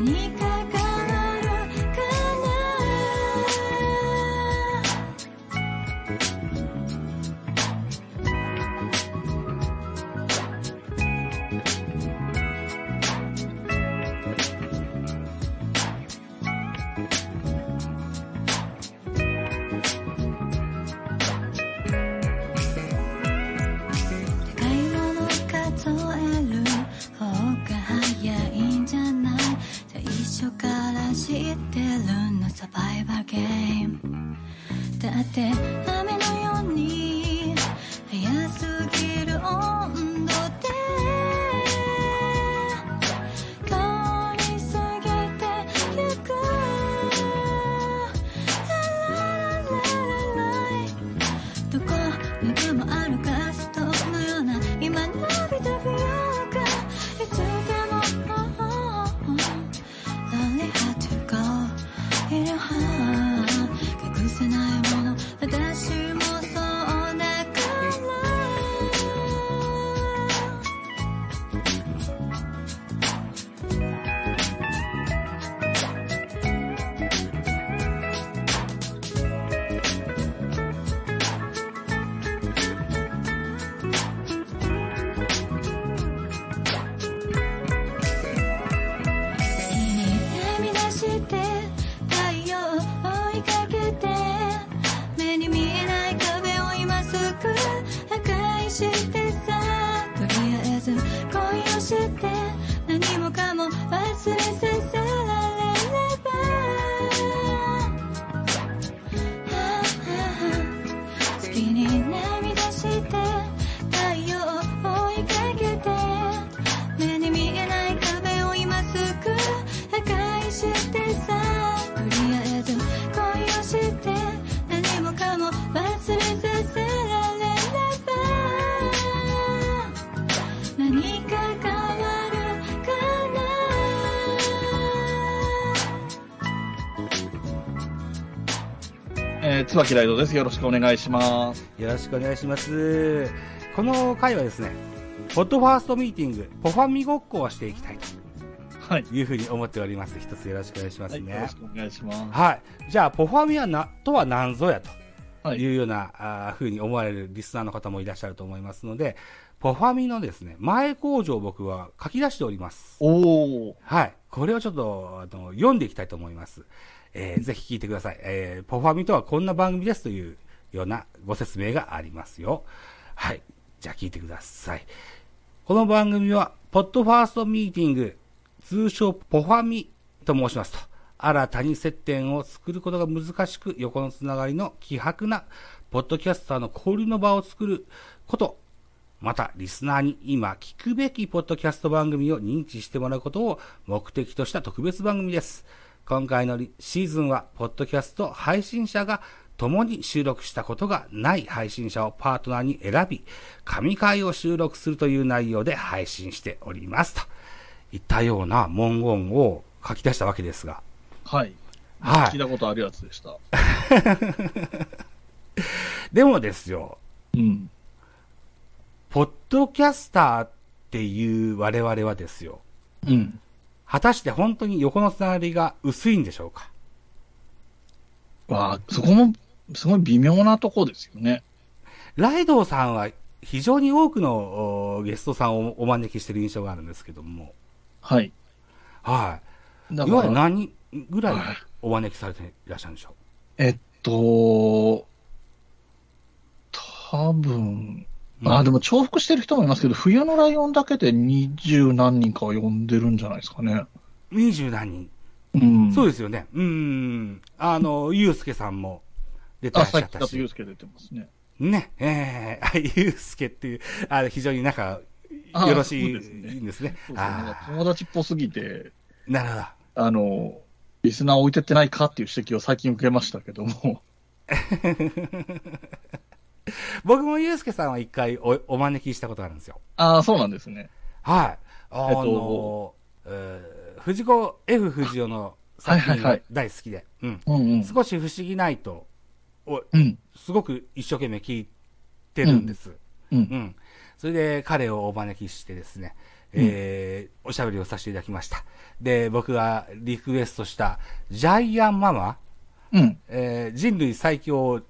何か椿ライドです。よろしくお願いします。よろしくお願いします。この回はですね、ポッドファーストミーティング、ポファミごっこをしていきたいはい。というふうに思っております。一つよろしくお願いしますはい、よね。ろしくお願いします。はい。じゃあ、ポファミはな、とは何ぞやとはいいうような、あーふうに思われるリスナーの方もいらっしゃると思いますので、ポファミのですね、前工場を僕は書き出しております。おー。はい。これをちょっと、あの、読んでいきたいと思います。えーぜひ聞いてください。えーポファミとはこんな番組ですというようなご説明がありますよ。はい。じゃあ聞いてください。この番組は、ポッドファーストミーティング、通称ポファミと申しますと、新たに接点を作ることが難しく、横のつながりの希薄な、ポッドキャスターの交流の場を作ること、また、リスナーに今聞くべきポッドキャスト番組を認知してもらうことを目的とした特別番組です。今回のリシーズンは、ポッドキャスト配信者が共に収録したことがない配信者をパートナーに選び、神回を収録するという内容で配信しております。といったような文言を書き出したわけですが。はい。はい聞いたことあるやつでした。でもですよ、うん。ポッドキャスターっていう我々はですよ、うん。果たして本当に横のつながりが薄いんでしょうか？わあ、そこも、すごい微妙なとこですよね。ライドウさんは非常に多くのおゲストさんをお招きしてる印象があるんですけども、はい。はい。だいわゆる何人ぐらいはいお招きされていらっしゃるんでしょえっと、多分、うあ、でも重複してる人もいますけど、冬のライオンだけで二十何人かは呼んでるんじゃないですかね。二十何人。うん。そうですよね。うーん。あの、ゆうすけさんも出てらあ、っしゃったし。ゆうすけ出てますね。ね。ええあゆうすけっていう、あ非常に仲あよろしいんですね。すね。なんかあ友達っぽすぎて、あ、なるほど。あの、リスナー置いてってないかっていう指摘を最近受けましたけども。僕もゆうすけさんは一回おお招きしたことがあるんですよ。ああ、そうなんですね。はい。あの、えっとえー藤子 F 不二雄の作品が大好きで、うん。うんうん。少し不思議ないと、おうん。すごく一生懸命聞いてるんです。う。うんん。それで彼をお招きしてですね、えーおしゃべりをさせていただきました。で、僕がリクエストしたジャイアンママ、うん。えー人類最強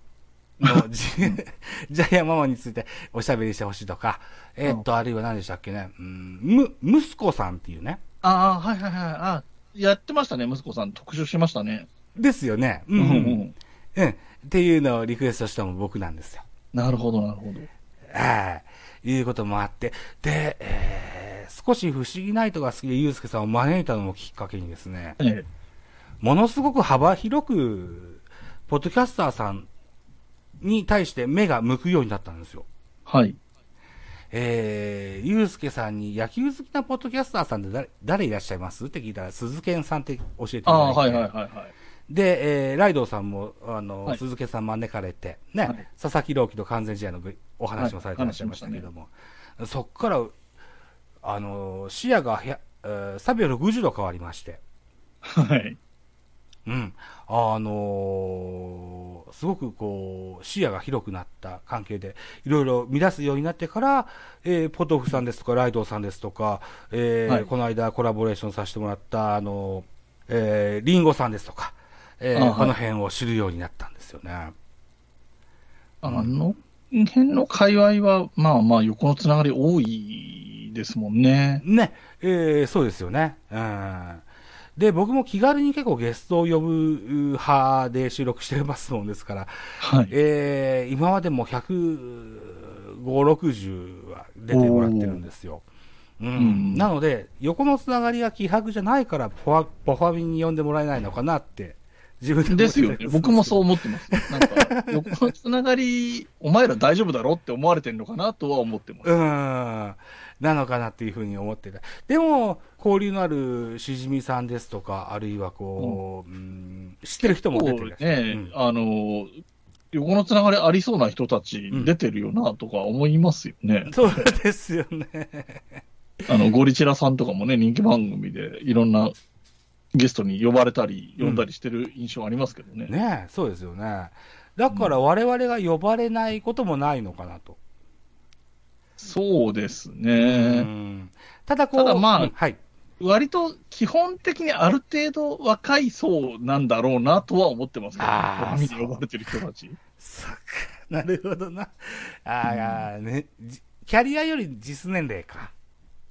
のジ ジャイアンママについておしゃべりしてほしいとか、えーっと、あるいは何でしたっけね、うん、む、息子さんっていうね。ああ、はいはいはい。あやってましたね、息子さん。特集しましたね。ですよね。う。うんんうん。っていうのをリクエストしたのも僕なんですよ。なるほど、なるほど。はい。いうこともあって、で、えー、少し不思議ナイトが好きで、ゆうすけさんを招いたのもきっかけにですね、ええ。ものすごく幅広く、ポッドキャスターさんに対して目が向くようになったんですよ。はい。えー、ゆうすけさんに野球好きなポッドキャスターさんで誰誰いらっしゃいますって聞いたら、鈴賢さんって教えていただいて。はいはいはいはい。で、えー、ライドウさんも、あの、はい鈴木さん招かれて、ね、はい佐々木朗希と完全試合のぐお話もされていらっしゃいましたけども、そっから、あの、視野がひゃ、えー、360度変わりまして、はい。うん。あのーすごくこう、視野が広くなった関係で、いろいろ見出すようになってから、えーポトフさんですとか、ライドウさんですとか、えーはいこの間コラボレーションさせてもらった、あの、えーリンゴさんですとか、えーこの辺を知るようになったんですよね。あの辺の界隈は、まあまあ横のつながり多いですもんね。ね、えーそうですよね。うん。で、僕も気軽に結構ゲストを呼ぶ派で収録してますもんですから、はい。えー今までも105、60は出てもらってるんですよ。うんうんなので、横のつながりが希薄じゃないからポワ、ポファミに呼んでもらえないのかなって、自分で思ってですよね。僕もそう思ってます。なんか、横のつながり、お前ら大丈夫だろって思われてるのかなとは思ってます。うん。なのかなっていうふうに思ってた。でも、交流のあるしじみさんですとか、あるいはこう、うん知ってる人も出てるね、うんあの、横のつながりありそうな人たち出てるよなとか思いますよね。そうですよね。あの、ゴリチラさんとかもね、人気番組でいろんなゲストに呼ばれたり、呼んだりしてる印象ありますけどね。ねそうですよね。だから我々が呼ばれないこともないのかなと。そうですうね。んただこう、ただまあうんはい。割と基本的にある程度若い層なんだろうなとは思ってますけど、あー見て呼ばれてる人たち。そっか、なるほどな。ああ、ね、じキャリアより実年齢か。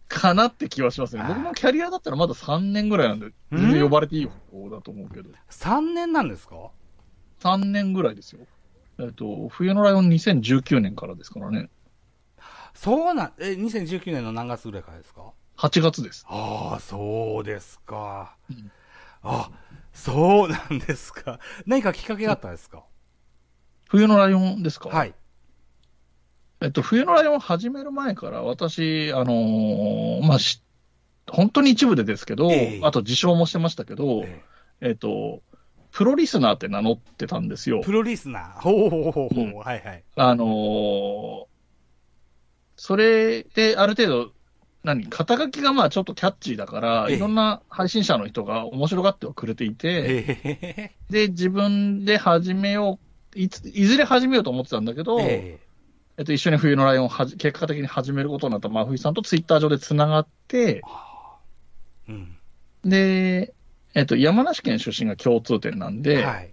かなって気はしますね僕もキャリアだったらまだ3年ぐらいなんで、全然呼ばれていい方だと思うけど。3年なんですか？3年ぐらいですよ。えっと、冬のライオン2019年からですからね。そうなん、え、2019年の何月ぐらいからですか？8月です。ああ、そうですか。うんあ、そうなんですか。何かきっかけがあったんですか？冬のライオンですか？はい。えっと、冬のライオン始める前から、私、あのーまあ、し、本当に一部でですけど、ええあと自称もしてましたけど、ええっと、プロリスナーって名乗ってたんですよ。プロリスナー。ほうほうほうほう。うんはいはい。あのーそれである程度、何、肩書きがまあちょっとキャッチーだから、ええいろんな配信者の人が面白がってはくれていて、ええで、自分で始めよう、いつ、いずれ始めようと思ってたんだけど、ええっと、一緒に冬のライオンをはじ結果的に始めることになった真冬さんとツイッター上で繋がって、えうん。で、えっと、山梨県出身が共通点なんで、はい。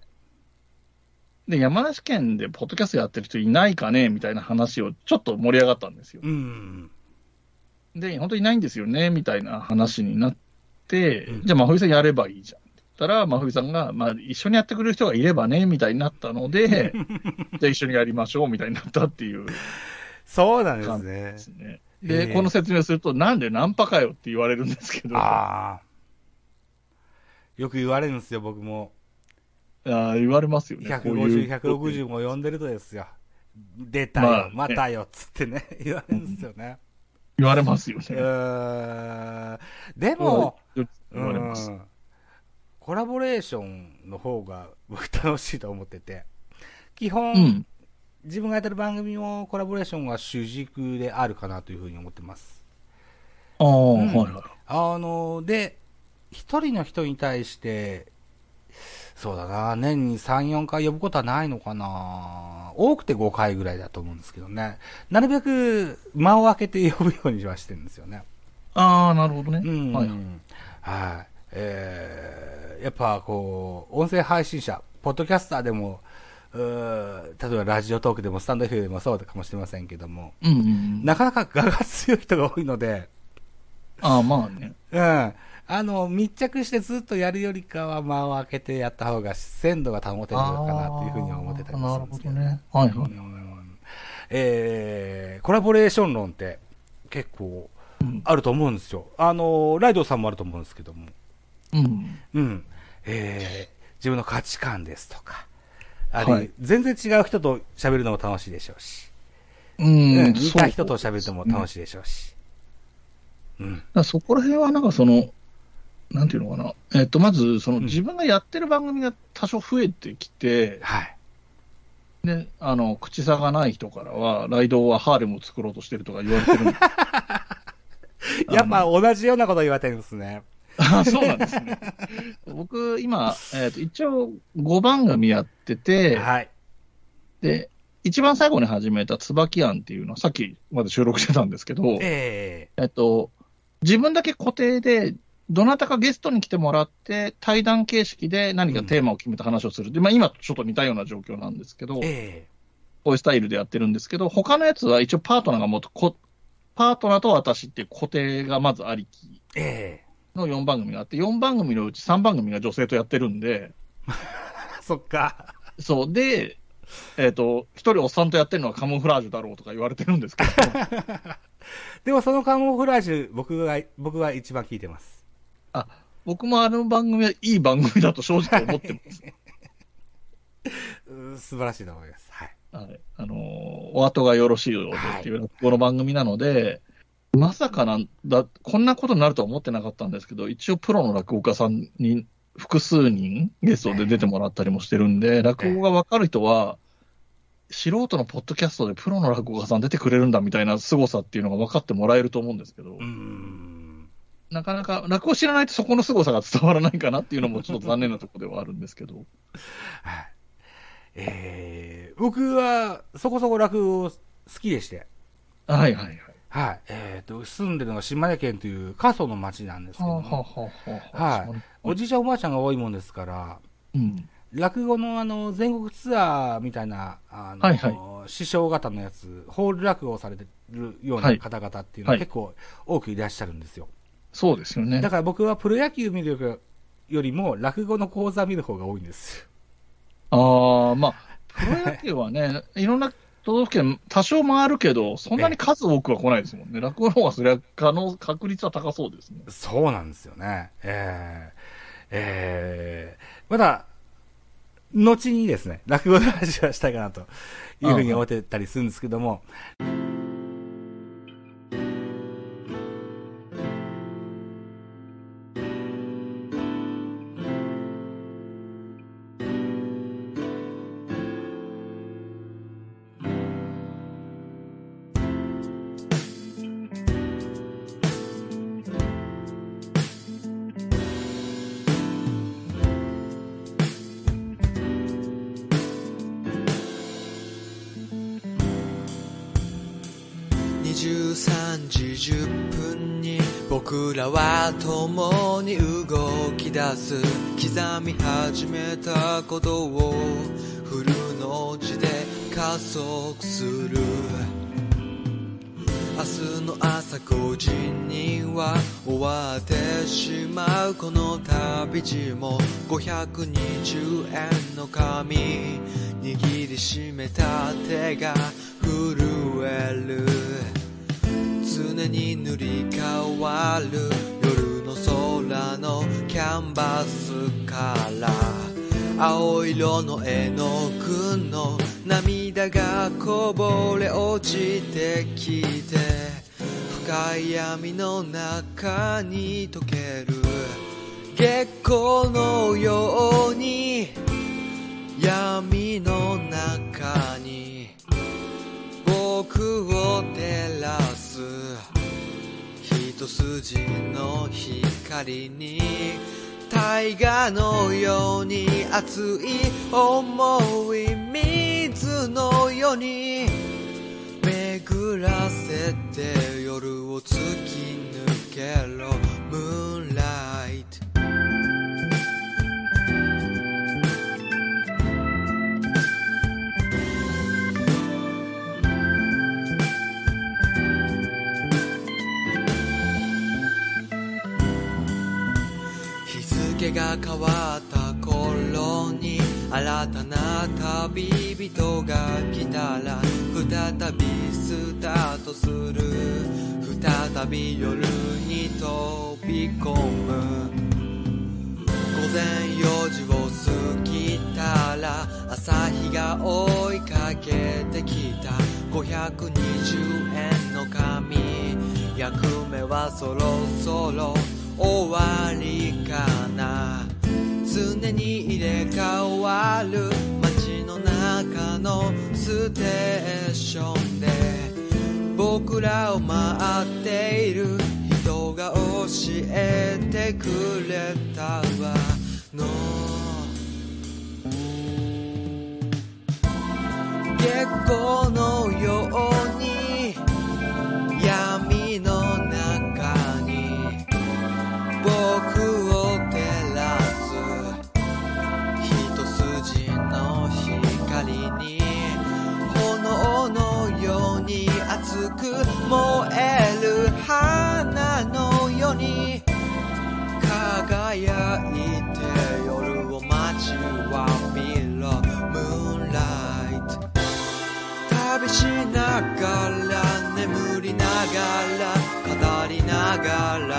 で、山梨県でポッドキャストやってる人いないかねみたいな話をちょっと盛り上がったんですよ。うん。で、本当にいないんですよねみたいな話になって、うんじゃあ真冬さんやればいいじゃんって言ったら、真冬さんが、まあ一緒にやってくれる人がいればねみたいになったので、じゃあ一緒にやりましょうみたいになったっていうそうなんですねで。すね。で、ええこの説明すると、なんでナンパかよって言われるんですけど。よく言われるんですよ、僕も。あ言われますよね。こうい150、う160も呼んでるとですよ。出たよ、まあねまたよ、つってね、言われるんですよね。言われますようね。でも、言われますう。んコラボレーションの方が僕楽しいと思ってて、基本、うん。自分がやってる番組もコラボレーションが主軸であるかなというふうに思ってます。ああ、うんはいはい。あの、で、一人の人に対して、そうだな、年に3、4回呼ぶことはないのかな多くて5回ぐらいだと思うんですけどね。なるべく間を空けて呼ぶようにはしてるんですよね。ああ、なるほどね。うん。はい。はい。えー、やっぱこう、音声配信者、ポッドキャスターでも、うー例えばラジオトークでもスタンド F でもそうかもしれませんけども、うんうんうん。なかなか我が強い人が多いので、ああ、まあね。うん。あの、密着してずっとやるよりかは間を空けてやった方が鮮度が保てるのかなというふうには思ってたりもするんですけど。あーなるほどね。はいはい。うんえー、コラボレーション論って結構うんあると思うんですよ。あの、ライドさんもあると思うんですけども。うん。うん。えー、自分の価値観ですとか。あるいははい全然違う人と喋るのも楽しいでしょうし。ううんん。似た人と喋るのも楽しい。でしょうし。うん。だからそこら辺はなんかその、なんていうのかな。えっと、まず、そのうん自分がやってる番組が多少増えてきて、はい。で、あの、口差がない人からは、ライドはハーレムを作ろうとしてるとか言われてる やっぱ同じようなこと言われてるんですね。あそうなんですね。僕、今、えっと、一応5番組やってて、はい。で、一番最後に始めた椿庵っていうのは、さっきまで収録してたんですけど、ええっと、自分だけ固定で、どなたかゲストに来てもらって、対談形式で何かテーマを決めた話をする。で、まあ今ちょっと似たような状況なんですけど、ええこういうスタイルでやってるんですけど、他のやつは一応パートナーがもっとこ、パートナーと私っていう固定がまずありきええの4番組があって、4番組のうち3番組が女性とやってるんで、そっか。そう、で、えっ、と、一人おっさんとやってるのはカモフラージュだろうとか言われてるんですけど、でもそのカモフラージュ、僕が、僕は一番聞いてます。僕もあの番組はいい番組だと正直思ってます。素晴らしいと思います。はい。はい。あのーお後がよろしいようでっていう落語の番組なので、まさかなんだ、こんなことになるとは思ってなかったんですけど、一応プロの落語家さんに複数人ゲストで出てもらったりもしてるんで、落語がわかる人は、素人のポッドキャストでプロの落語家さん出てくれるんだみたいな凄さっていうのが分かってもらえると思うんですけどうー、ん。なかなか落語知らないとそこの凄さが伝わらないかなっていうのもちょっと残念なところではあるんですけど。はい。えー、僕はそこそこ落語好きでして、はいはいはい。はい。えっ、と、住んでるのが島根県という過疎の町なんですけどはあ、も、はあはあはあはいおじいちゃんおばあちゃんが多いもんですから、うん。落語のあの、全国ツアーみたいな、あの、はいは師匠方のやつ、ホール落語をされてるようはない方々っていうのははい結構多くいらっしゃるんですよ。そうですよね。だから僕はプロ野球見るよりも落語の講座見る方が多いんですよ。ああ、まあ、プロ野球はね、いろんな都道府県、多少回るけど、そんなに数多くは来ないですもんね。落語の方がそれは可能、確率は高そうですね。そうなんですよね。えー、えー、まだ、後にですね、落語の話はしたいかなというふうに思ってたりするんですけども、共に動き出す刻み始めたことをフルの字で加速する。明日の朝5時には終わってしまうこの旅路も520円の紙握りしめた手が震える。常に塗り変わる。空のキャンバスから青色の絵の具の涙がこぼれ落ちてきて深い闇の中に溶ける月光のように闇の中に僕を照らす。一筋の光に大河のように熱い思い水のように巡らせて夜を突き抜けろムーンライト日が変わった頃に新たな旅人が来たら再びスタートする再び夜に飛び込む。午前4時を過ぎたら朝日が追いかけてきた。520円の紙。役目はそろそろ終わりかな。常に入れ替わる。街の中のステーションで。僕らを待っている。人が教えてくれたわ。の月光のように熱く燃える花のように。輝いて夜を待ちわびろ。ムーンライト旅しながら眠りながら語りながら。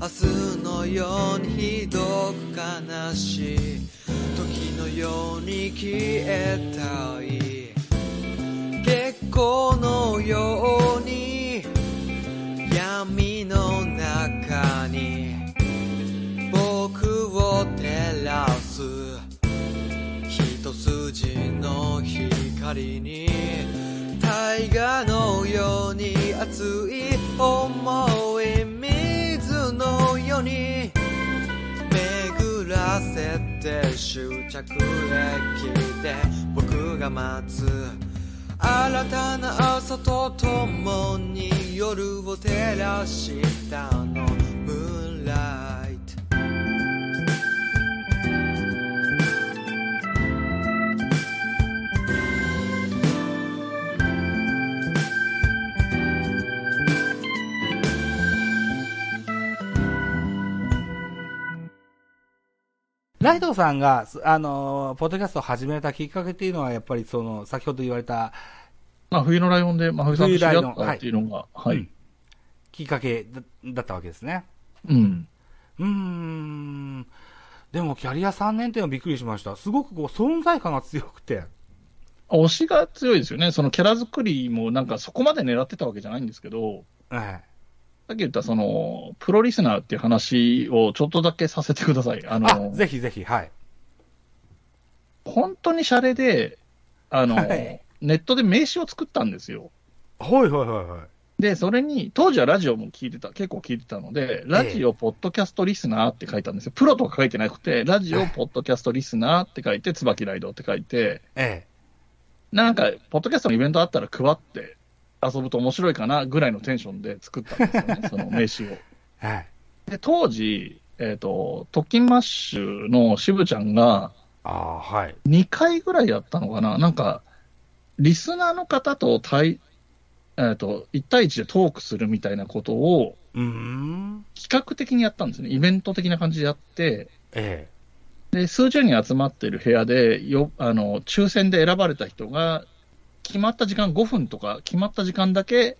明日のようにひどく悲しい時のように消えたい月光のように闇の中に僕を照らす。一筋の光に大河のように熱い思い。ように巡らせて終着駅で僕が待つ新たな朝と共に夜を照らしたの。ムーンライトライドさんが、すあのー、ポッドキャストを始めたきっかけっていうのは、やっぱりその、先ほど言われた、まあ、冬のライオンで、まあ、冬さんと知り合っ冬ライオンたっていうのが、はい。うんきっかけだだったわけですね。うん。うーん。でも、キャリア3年っていうのはびっくりしました。すごくこう、存在感が強くて。推しが強いですよね。そのキャラ作りもなんかそこまで狙ってたわけじゃないんですけど、はい。さっき言ったその、プロリスナーっていう話をちょっとだけさせてください。ああ、の、ぜひぜひ、はい。本当にシャレで、あの、はいネットで名刺を作ったんですよ。はいはいはいはい。で、それに、当時はラジオも聞いてた、結構聞いてたので、ラジオ、ポッドキャストリスナーって書いたんですよ。プロとか書いてなくて、ラジオ、ポッドキャストリスナーって書いて、椿ライドって書いて、えなんか、ポッドキャストのイベントあったら配って遊ぶと面白いかなぐらいのテンションで作ったんですよね、その名刺を。え。はい。で、当時、えっ、と、特勤マッシュの渋ちゃんが、ああ、はい。2回ぐらいやったのかななんか、リスナーの方と対、えっ、と、1対1でトークするみたいなことを。企画的にやったんですね。イベント的な感じでやって、えで、数十人集まってる部屋で、よ、あの、抽選で選ばれた人が、決まった時間5分とか、決まった時間だけ、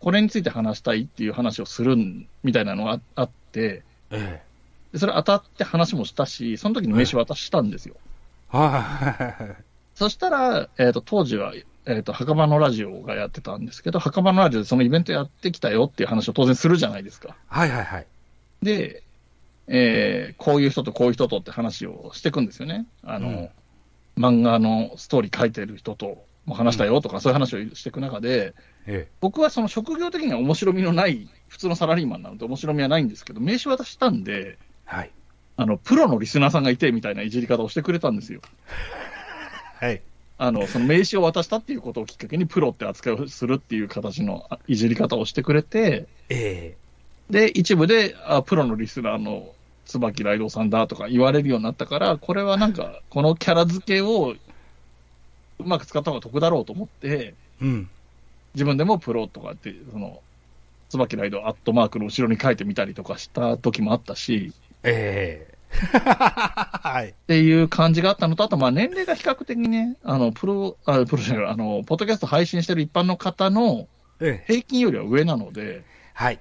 これについて話したいっていう話をするんみたいなのがああって、え。えでそれ当たって話もしたし、その時に名刺渡したんですよ。え。はい。そしたら、えっ、と、当時は、えっ、と、墓場のラジオがやってたんですけど、墓場のラジオでそのイベントやってきたよっていう話を当然するじゃないですか。はいはいはい。で、えーこういう人とこういう人とって話をしていくんですよね。あの、漫画のストーリー書いてる人とも話したよとか、そういう話をしていく中で、え僕はその職業的には面白みのない、普通のサラリーマンなので面白みはないんですけど、名刺渡したんで、え。はい。あの、プロのリスナーさんがいてみたいないじり方をしてくれたんですよ。はい。あの、その名刺を渡したっていうことをきっかけにプロって扱いをするっていう形のあいじり方をしてくれて、えで、一部で、あ、プロのリスナーの椿ライドさんだとか言われるようになったから、これはなんか、このキャラ付けをうまく使った方が得だろうと思って、え。うん。自分でもプロとかって、その、椿ライドアットマークの後ろに書いてみたりとかした時もあったし、ええ。はい。っていう感じがあったのと、あと、まあ、年齢が比較的ね、あの、プロ、あ、プロじゃない、あの、ポッドキャスト配信してる一般の方のええ。平均よりは上なので、はい。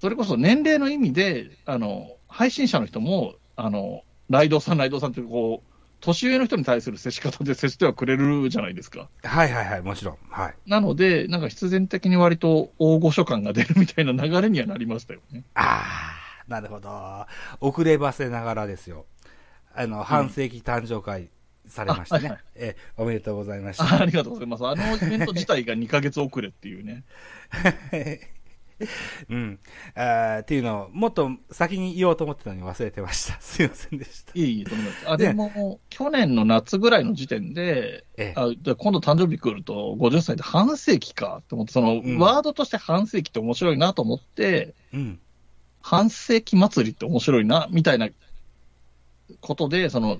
それこそ年齢の意味で、あの、配信者の人も、あの、ライドさん、ライドさんってこう、年上の人に対する接し方で接してはくれるじゃないですか。はいはいはい。もちろん。はい。なので、なんか必然的に割と大御所感が出るみたいな流れにはなりましたよね。ああ、なるほど。遅ればせながらですよ。あの、半世紀誕生会されましてね。あはいはいええ、おめでとうございましあた。ありがとうございます。あのイベント自体が2ヶ月遅れっていうね。うん。あーっていうのを、もっと先に言おうと思ってたのに忘れてました。すいませんでした。いえいえ、とんでもないです。あ、でも、去年の夏ぐらいの時点で、ええ。あで今度誕生日来ると50歳で半世紀かと思って、その、うんワードとして半世紀って面白いなと思って、うん。半世紀祭りって面白いな、みたいなことで、その、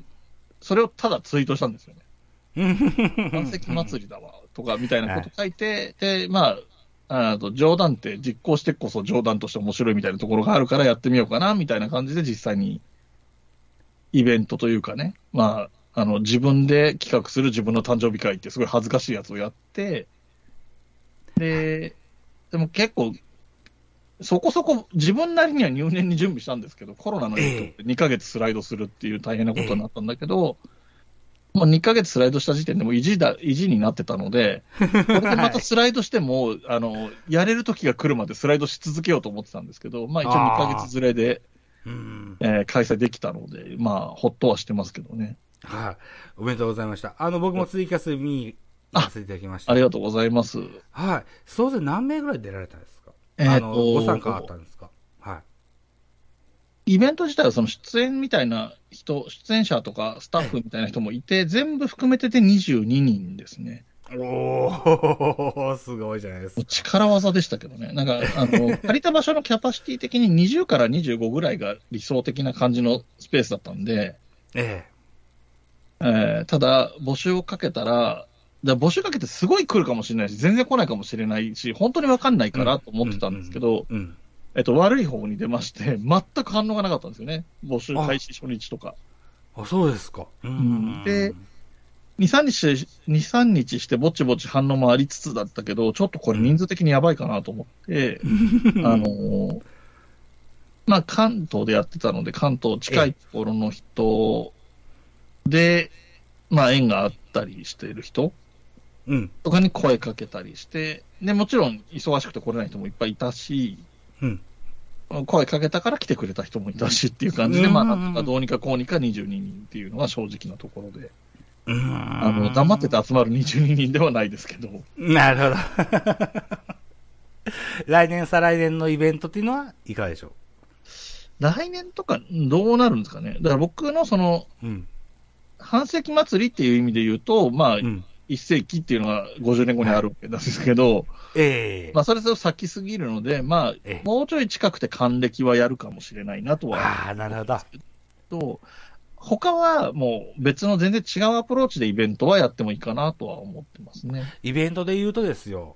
それをただツイートしたんですよね。半世紀祭りだわ、とか、みたいなこと書いて、で、まあ、あと冗談って実行してこそ冗談として面白いみたいなところがあるからやってみようかな、みたいな感じで実際にイベントというかね、まあ、あの、自分で企画する自分の誕生日会ってすごい恥ずかしいやつをやって、で、でも結構、そこそこ自分なりには入念に準備したんですけど、コロナの影響で2ヶ月スライドするっていう大変なことになったんだけど、もう2ヶ月スライドした時点でもう意地だ、意地になってたので、これでまたスライドしても、あの、やれる時が来るまでスライドし続けようと思ってたんですけど、まあ一応2ヶ月ずれで、うん。えー開催できたので、まあ、ほっとはしてますけどね。はい。おめでとうございました。あの、僕もツイキャス見に行かせていただきました。ありがとうございます。はい。総勢何名ぐらい出られたんですか？えーあの、ご参加あったんですか？はい。イベント自体はその出演みたいな人、出演者とかスタッフみたいな人もいて、全部含めてで22人ですね。おー、すごいじゃないですか。力技でしたけどね。なんか、あの、借りた場所のキャパシティ的に20から25ぐらいが理想的な感じのスペースだったんで、ええーただ、募集をかけたら、だ募集かけてすごい来るかもしれないし、全然来ないかもしれないし、本当にわかんないえ。からと思ってたんですけど、うん。うん。えっと、悪い方に出まして、全く反応がなかったんですよね。募集開始初日とか。あ、そうですか。うんで、2、3日し、2、3日してぼちぼち反応もありつつだったけど、ちょっとこれ人数的にやばいかなと思って、あのーまあ、関東でやってたので、関東近いところの人で、まあ、縁があっったりしてる人うん。とかに声かけたりして、で、もちろん忙しくて来れない人もいっぱいいたし、うん。声かけたから来てくれた人もいたしっていう感じで、うんまあ、なんとかどうにかこうにか22人っていうのが正直なところで、うーんあの、黙ってて集まる22人ではないですけど、なるほど。来年、再来年のイベントっていうのはいかがでしょ来年とかどうなるんですかね。だから僕のその、ううん。半世紀祭りっていう意味で言うと、まあ、うん。一世紀っていうのが50年後にあるわけなんですけど、ええまあ、それと先すぎるので、まええあ、もうちょい近くて還暦はやるかもしれないなとはああ、なるほど。と、他はもう別の全然違うアプローチでイベントはやってもいいかなとは思ってますね。イベントで言うとですよ、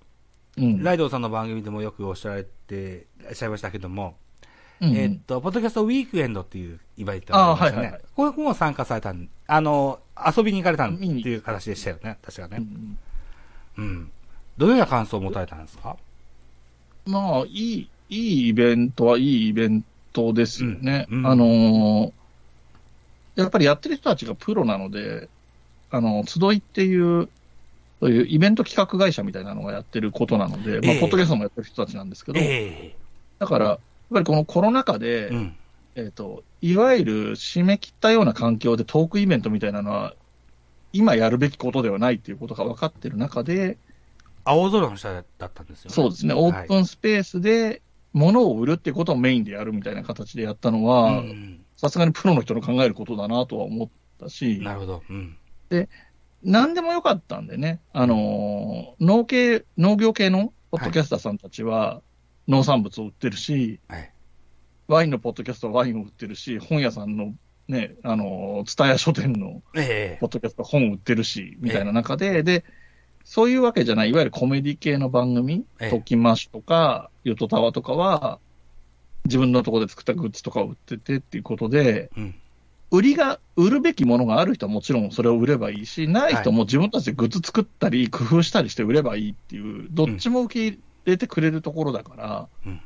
うん。ライドウさんの番組でもよくおっしゃられていらっしゃいましたけども、うんえっと、ポッドキャストウィークエンドっていうイベントがありましたね。あーはいはいはいこれも参加されたん、あの、遊びに行かれたんっていう形でしたよね、確かね。うんうん。どのような感想を持たれたんですか？まあ、いい、いいイベントはいいイベントですよね。うんうんあのーやっぱりやってる人たちがプロなので、あの、集いっていう、そういうイベント企画会社みたいなのがやってることなので、まあ、ええポッドキャストもやってる人たちなんですけど、えだから、やっぱりこのコロナ禍えで、うん。えっ、と、いわゆる締め切ったような環境でトークイベントみたいなのは、今やるべきことではないっていうことが分かってる中で、青空の下だったんですよね。そうですね、オープンスペースで物を売るっていうことをメインでやるみたいな形でやったのうは、ん。さすがにプロの人の考えることだなとは思ったし、なるほど。うん。何でもよかったんでね、あのー農系、農業系のポッドキャスターさんたちは農産物を売ってるし、はい。ワインのポッドキャストはワインを売ってるし、本屋さんのね、あのー、ツタヤ書店のええ。ポッドキャストは本を売ってるし、みたいな中で、で、そういうわけじゃない、いわゆるコメディ系の番組、ええ。トキマッシュとか、ヨトタワとかは、自分のところで作ったグッズとかを売っててっていうことで、うん。売りが、売るべきものがある人はもちろんそれを売ればいいし、ない人も自分たちでグッズ作ったり、工夫したりして売ればいいっていう、どっちも受け入れてくれるところだから、うんうん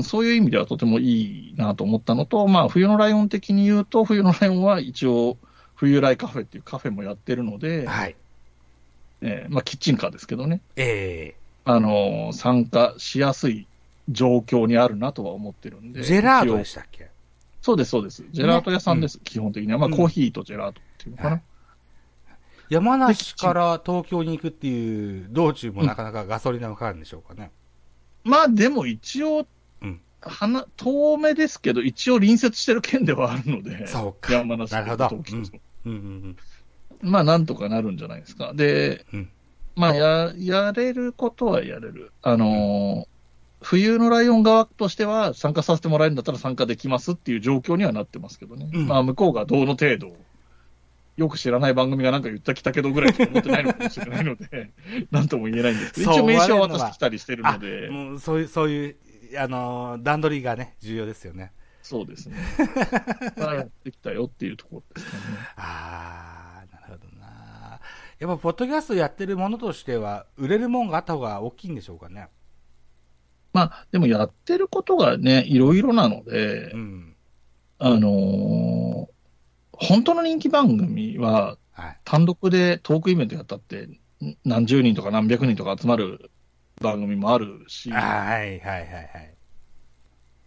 そういう意味ではとてもいいなと思ったのと、まあ、冬のライオン的に言うと、冬のライオンは一応、冬来カフェっていうカフェもやってるので、はい。えーまあ、キッチンカーですけどね、えあのー参加しやすい状況にあるなとは思ってるんで。えジェラード一応でしたっけ？そうです、そうです。ジェラート屋さんです、基本的には。まあ、うんコーヒーとジェラートっていうのかな。はい山梨から東京に行くっていう道中もなかなかガソリン代もかかるんでしょうかね。まあ、でも一応、うんはな遠目ですけど、一応隣接してる県ではあるので、そうか。山梨となるほど東京とうんうんまあ、なんとかなるんじゃないですか。で、うんまあ、や、やれることはやれる。あのー冬のライオン側としては参加させてもらえるんだったら参加できますっていう状況にはなってますけどね。うんまあ、向こうがどの程度、よく知らない番組がなんか言ったきたけどぐらいしか思ってないのかもしれないので、なんとも言えないんですけど、一応名刺は思われるのは渡してきたりしてるあので、もうそういう、そういう、あのー段取りがね、重要ですよね。そうですね。まあやってきたよっていうところですかね。あー、なるほどな。やっぱ、ポッドキャストやってるものとしては、売れるもんがあった方が大きいんでしょうかね。まあ、でもやってることがね、いろいろなので、うん。あのー本当の人気番組ははい。単独でトークイベントやったって、ん何十人とか何百人とか集まる番組もあるし、はい、はい、はい、はい。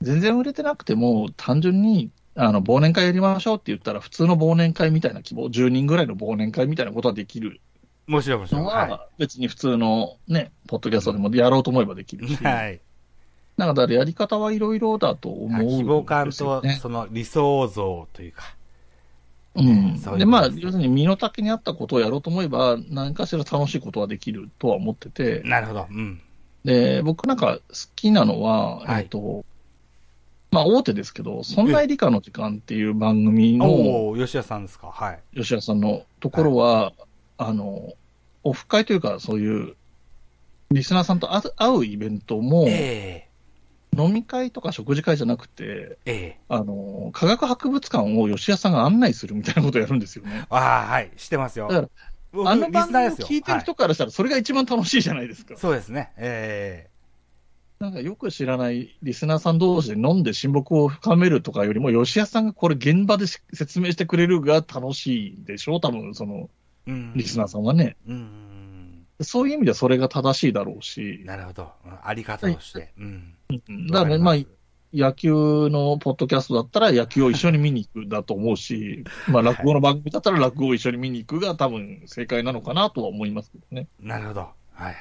全然売れてなくても、単純に、あの、忘年会やりましょうって言ったら、普通の忘年会みたいな希望、10人ぐらいの忘年会みたいなことはできるもちろん、もちろん。のはは、別に普通のね、ポッドキャストでもやろうと思えばできるい。し、はい。なんかだからやり方はいろいろだと思うね。希望感と、その理想像というか。うん。そういうで、まあ、要するに身の丈に合ったことをやろうと思えば、何かしら楽しいことはできるとは思ってて、なるほど。うん。で、僕なんか好きなのは、はいえっと、まあ、大手ですけど、そんな理科の時間っていう番組の吉田さんですか？はい。吉田さんのところは、あの、オフ会というか、そういう、リスナーさんと会う会うイベントも、え飲み会とか食事会じゃなくて、えええあの、科学博物館を吉田さんが案内するみたいなことをやるんですよね。ああ、はい。知ってますよ。だから僕あの番組を聞いてるは人からしたら、それが一番楽しいじゃないですか。そうですね。えなんかよく知らないリスナーさん同士で飲んで親睦を深めるとかよりも、吉安さんがこれ現場でし説明してくれるが楽しいでしょ？多分、その、うん。リスナーさんはね。うんうん。そういう意味ではそれが正しいだろうし。なるほど。うんあり方として。うん。うんだからね、まあ、野球のポッドキャストだったら野球を一緒に見に行くだと思うし、まあ落語の番組だったら落語を一緒に見に行くが多分正解なのかなとは思いますけどね。なるほど。はいはい。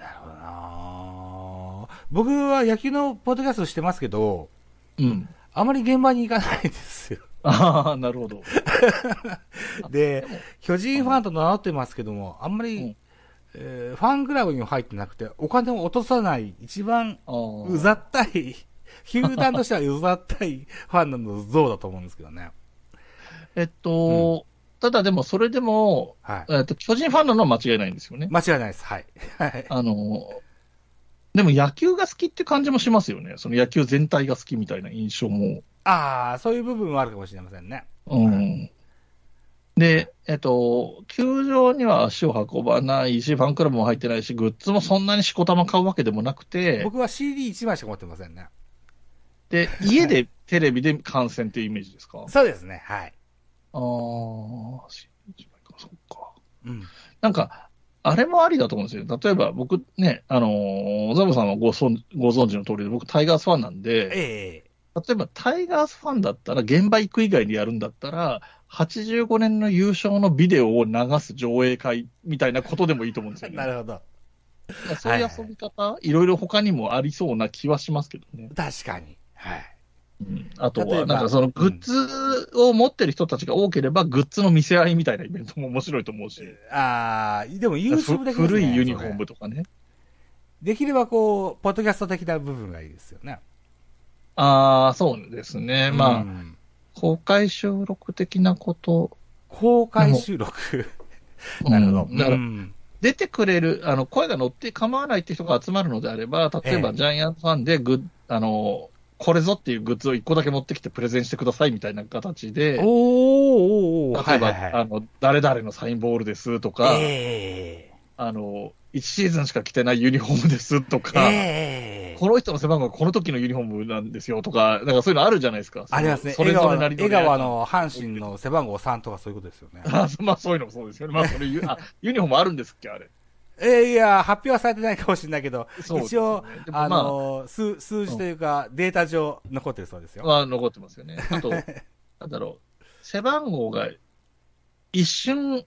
なるほどな僕は野球のポッドキャストしてますけど、うん。あまり現場に行かないんですよ。ああ、なるほど。で、巨人ファンと名乗ってますけども、あんまり、うんえーファンクラブにも入ってなくて、お金を落とさない、一番うざったい、球団としてはうざったいファンの像だと思うんですけどね。えっと、ただでもそれでも、はい。えっと、巨人ファンなのは間違いないんですよね。間違いないです。はい。はい。あの、でも野球が好きって感じもしますよね。その野球全体が好きみたいな印象も。ああ、そういう部分はあるかもしれませんね。うん。で、えっと、球場には足を運ばないし、ファンクラブも入ってないし、グッズもそんなにしこたま買うわけでもなくて、僕は CD1 枚しか持ってませんね。で、家でテレビで観戦っていうイメージですか？そうですね。はい。ああ、しそっか。うん。なんか、あれもありだと思うんですよ。例えば僕ね、あのーザボさんはごそんご存知の通りで、僕タイガースファンなんで、ええ例えばタイガースファンだったら、現場行く以外でやるんだったら、85年の優勝のビデオを流す上映会みたいなことでもいいと思うんですよね。なるほど。そういう遊び方、いろいろ他にもありそうな気はしますけどね。確かに。はい。うんあとは、なんかそのグッズを持ってる人たちが多ければ、グッズの見せ合いみたいなイベントも面白いと思うし。ああ、でも YouTube でね古いユニフォームとかね。できればこう、ポッドキャスト的な部分がいいですよね。ああ、そうですね。まあ、うん公開収録的なこと。公開収録？なるほど。うんだからうん出てくれる、あの、声が乗って構わないって人が集まるのであれば、例えばええジャイアンツファンでグッ、あの、これぞっていうグッズを一個だけ持ってきてプレゼンしてくださいみたいな形で、お例えば、はいはいはいあの、誰々のサインボールですとか、えあの、1シーズンしか着てないユニフォームですとえか、ええこの人の背番号はこの時のユニフォームなんですよとか、なんかそういうのあるじゃないですか。ありますね。それぞれなり江川の阪神の背番号3とかそういうことですよね。あまあそういうのもそうですよね。まあそれユ、あ、ユニフォームあるんですっけ、あれ。えーいや、発表はされてないかもしれないけど、そうです一応ね、でもあまあの、数、数字というか、データ上残ってるそうですよ。は残ってますよね。あと、なんだろう、背番号が一瞬、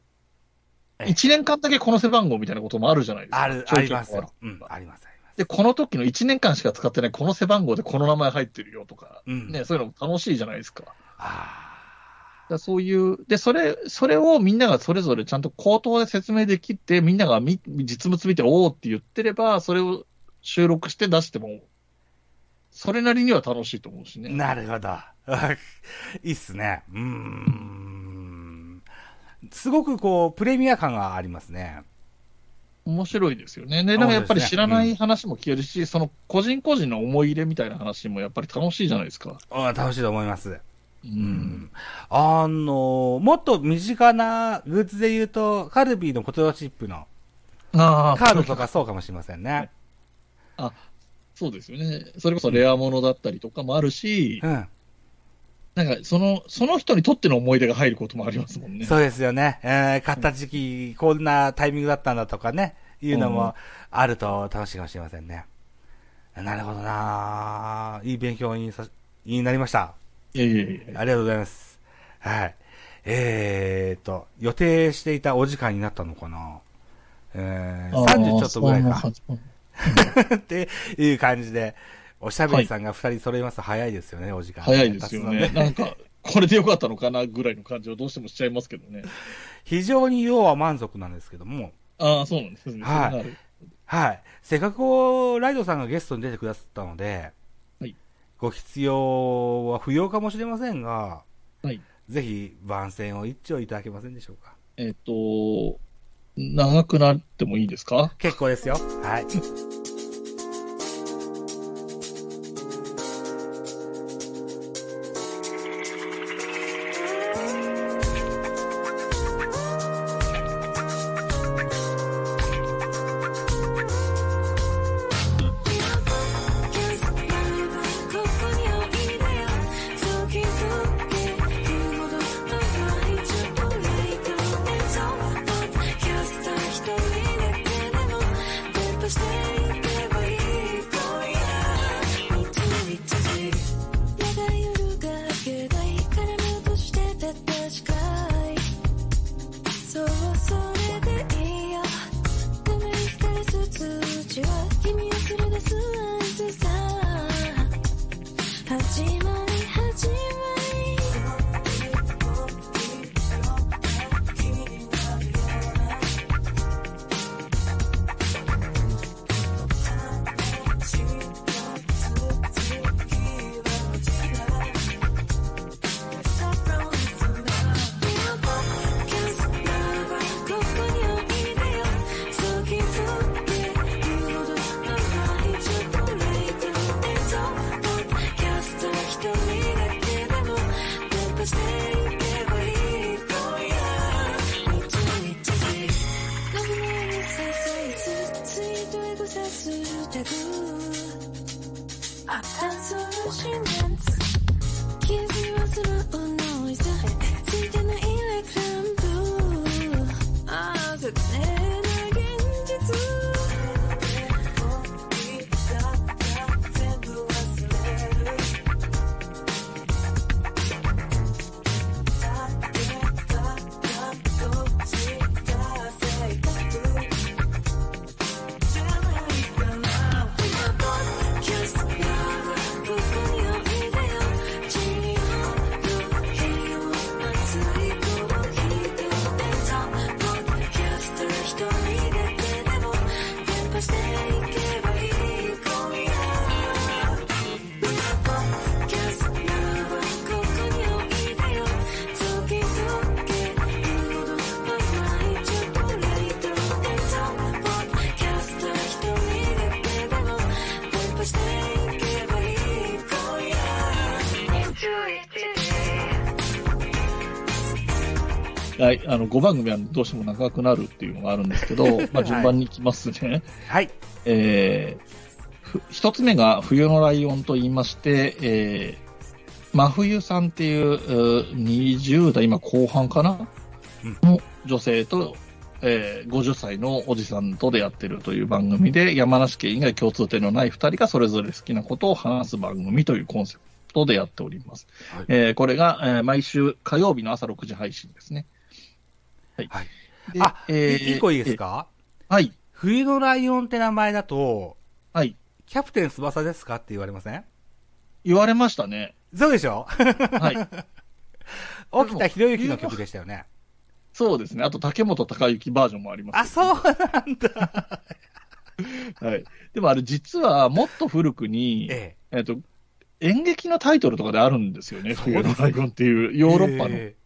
え一年間だけこの背番号みたいなこともあるじゃないですか。ある、ありますよ。うん、あります。で、この時の一年間しか使ってないこの背番号でこの名前入ってるよとか、うん。ね、そういうのも楽しいじゃないですか。だかあらそういう、で、それ、それをみんながそれぞれちゃんと口頭で説明できて、みんながみ実物見て、おーって言ってれば、それを収録して出しても、それなりには楽しいと思うしーね。なるほど。いいっすね。うーん。すごくこう、プレミア感がありますね。面白いですよね。で、なんかやっぱり知らない話も聞けるし、その個人個人の思い入れみたいな話もやっぱり楽しいじゃないですか。うん楽しいと思います。ううん。あの、もっと身近なグッズで言うと、カルビーのポテトチップのあカードとかそうかもしれませんね。そうですよね。それこそレアものだったりとかもあるし、うん。なんかその、その人にとっての思い出が入ることもありますもんね。そうですよね。えー、買った時期、こんなタイミングだったんだとかね、いうのうんもあると楽しいかもしれませんね。なるほどなぁいい勉強にさ、になりました。いやいやいやありがとうございます。はい。えーと、予定していたお時間になったのかな？えー、30ちょっとぐらいか。っていう感じで、おしゃべりさんが二人揃いますと早いですよね、お時間。早いですよね。なんか、これでよかったのかなぐらいの感じをどうしてもしちゃいますけどね。非常に要は満足なんですけども、ああ、そうなんですね。はいはい。せっかくライドさんがゲストに出てくださったので、はいご必要は不要かもしれませんが、はいぜひ番宣を一丁いただけませんでしょうか。えっ、と、長くなってもいいですか？結構ですよ。はい。気づはするノ5番組はどうしても長くなるっていうのがあるんですけど、まあ順番に行きますね。はい。えーふ一つ目が冬のライオンと言いまして、えー真冬さんっていう、うー20代、今後半かな、うんの女性と、えー50歳のおじさんと出会ってるという番組で、山梨県以外共通点のない2人がそれぞれ好きなことを話す番組というコンセプトでやっております。はいえーこれが、えー毎週火曜日の朝6時配信ですね。はい。はいであ、えーい一個いいですか？えーはい。冬のライオンって名前だと、はい。キャプテン翼ですかって言われません？言われましたね。そうでしょ？はい。沖田博之の曲でしたよね。そうですね。あと、竹本隆之バージョンもあります。あ、そうなんだ。はい。でもあれ、実はもっと古くに、ええっ、と、演劇のタイトルとかであるんですよね。冬のライオンっていう、え。ヨーロッパの。ええ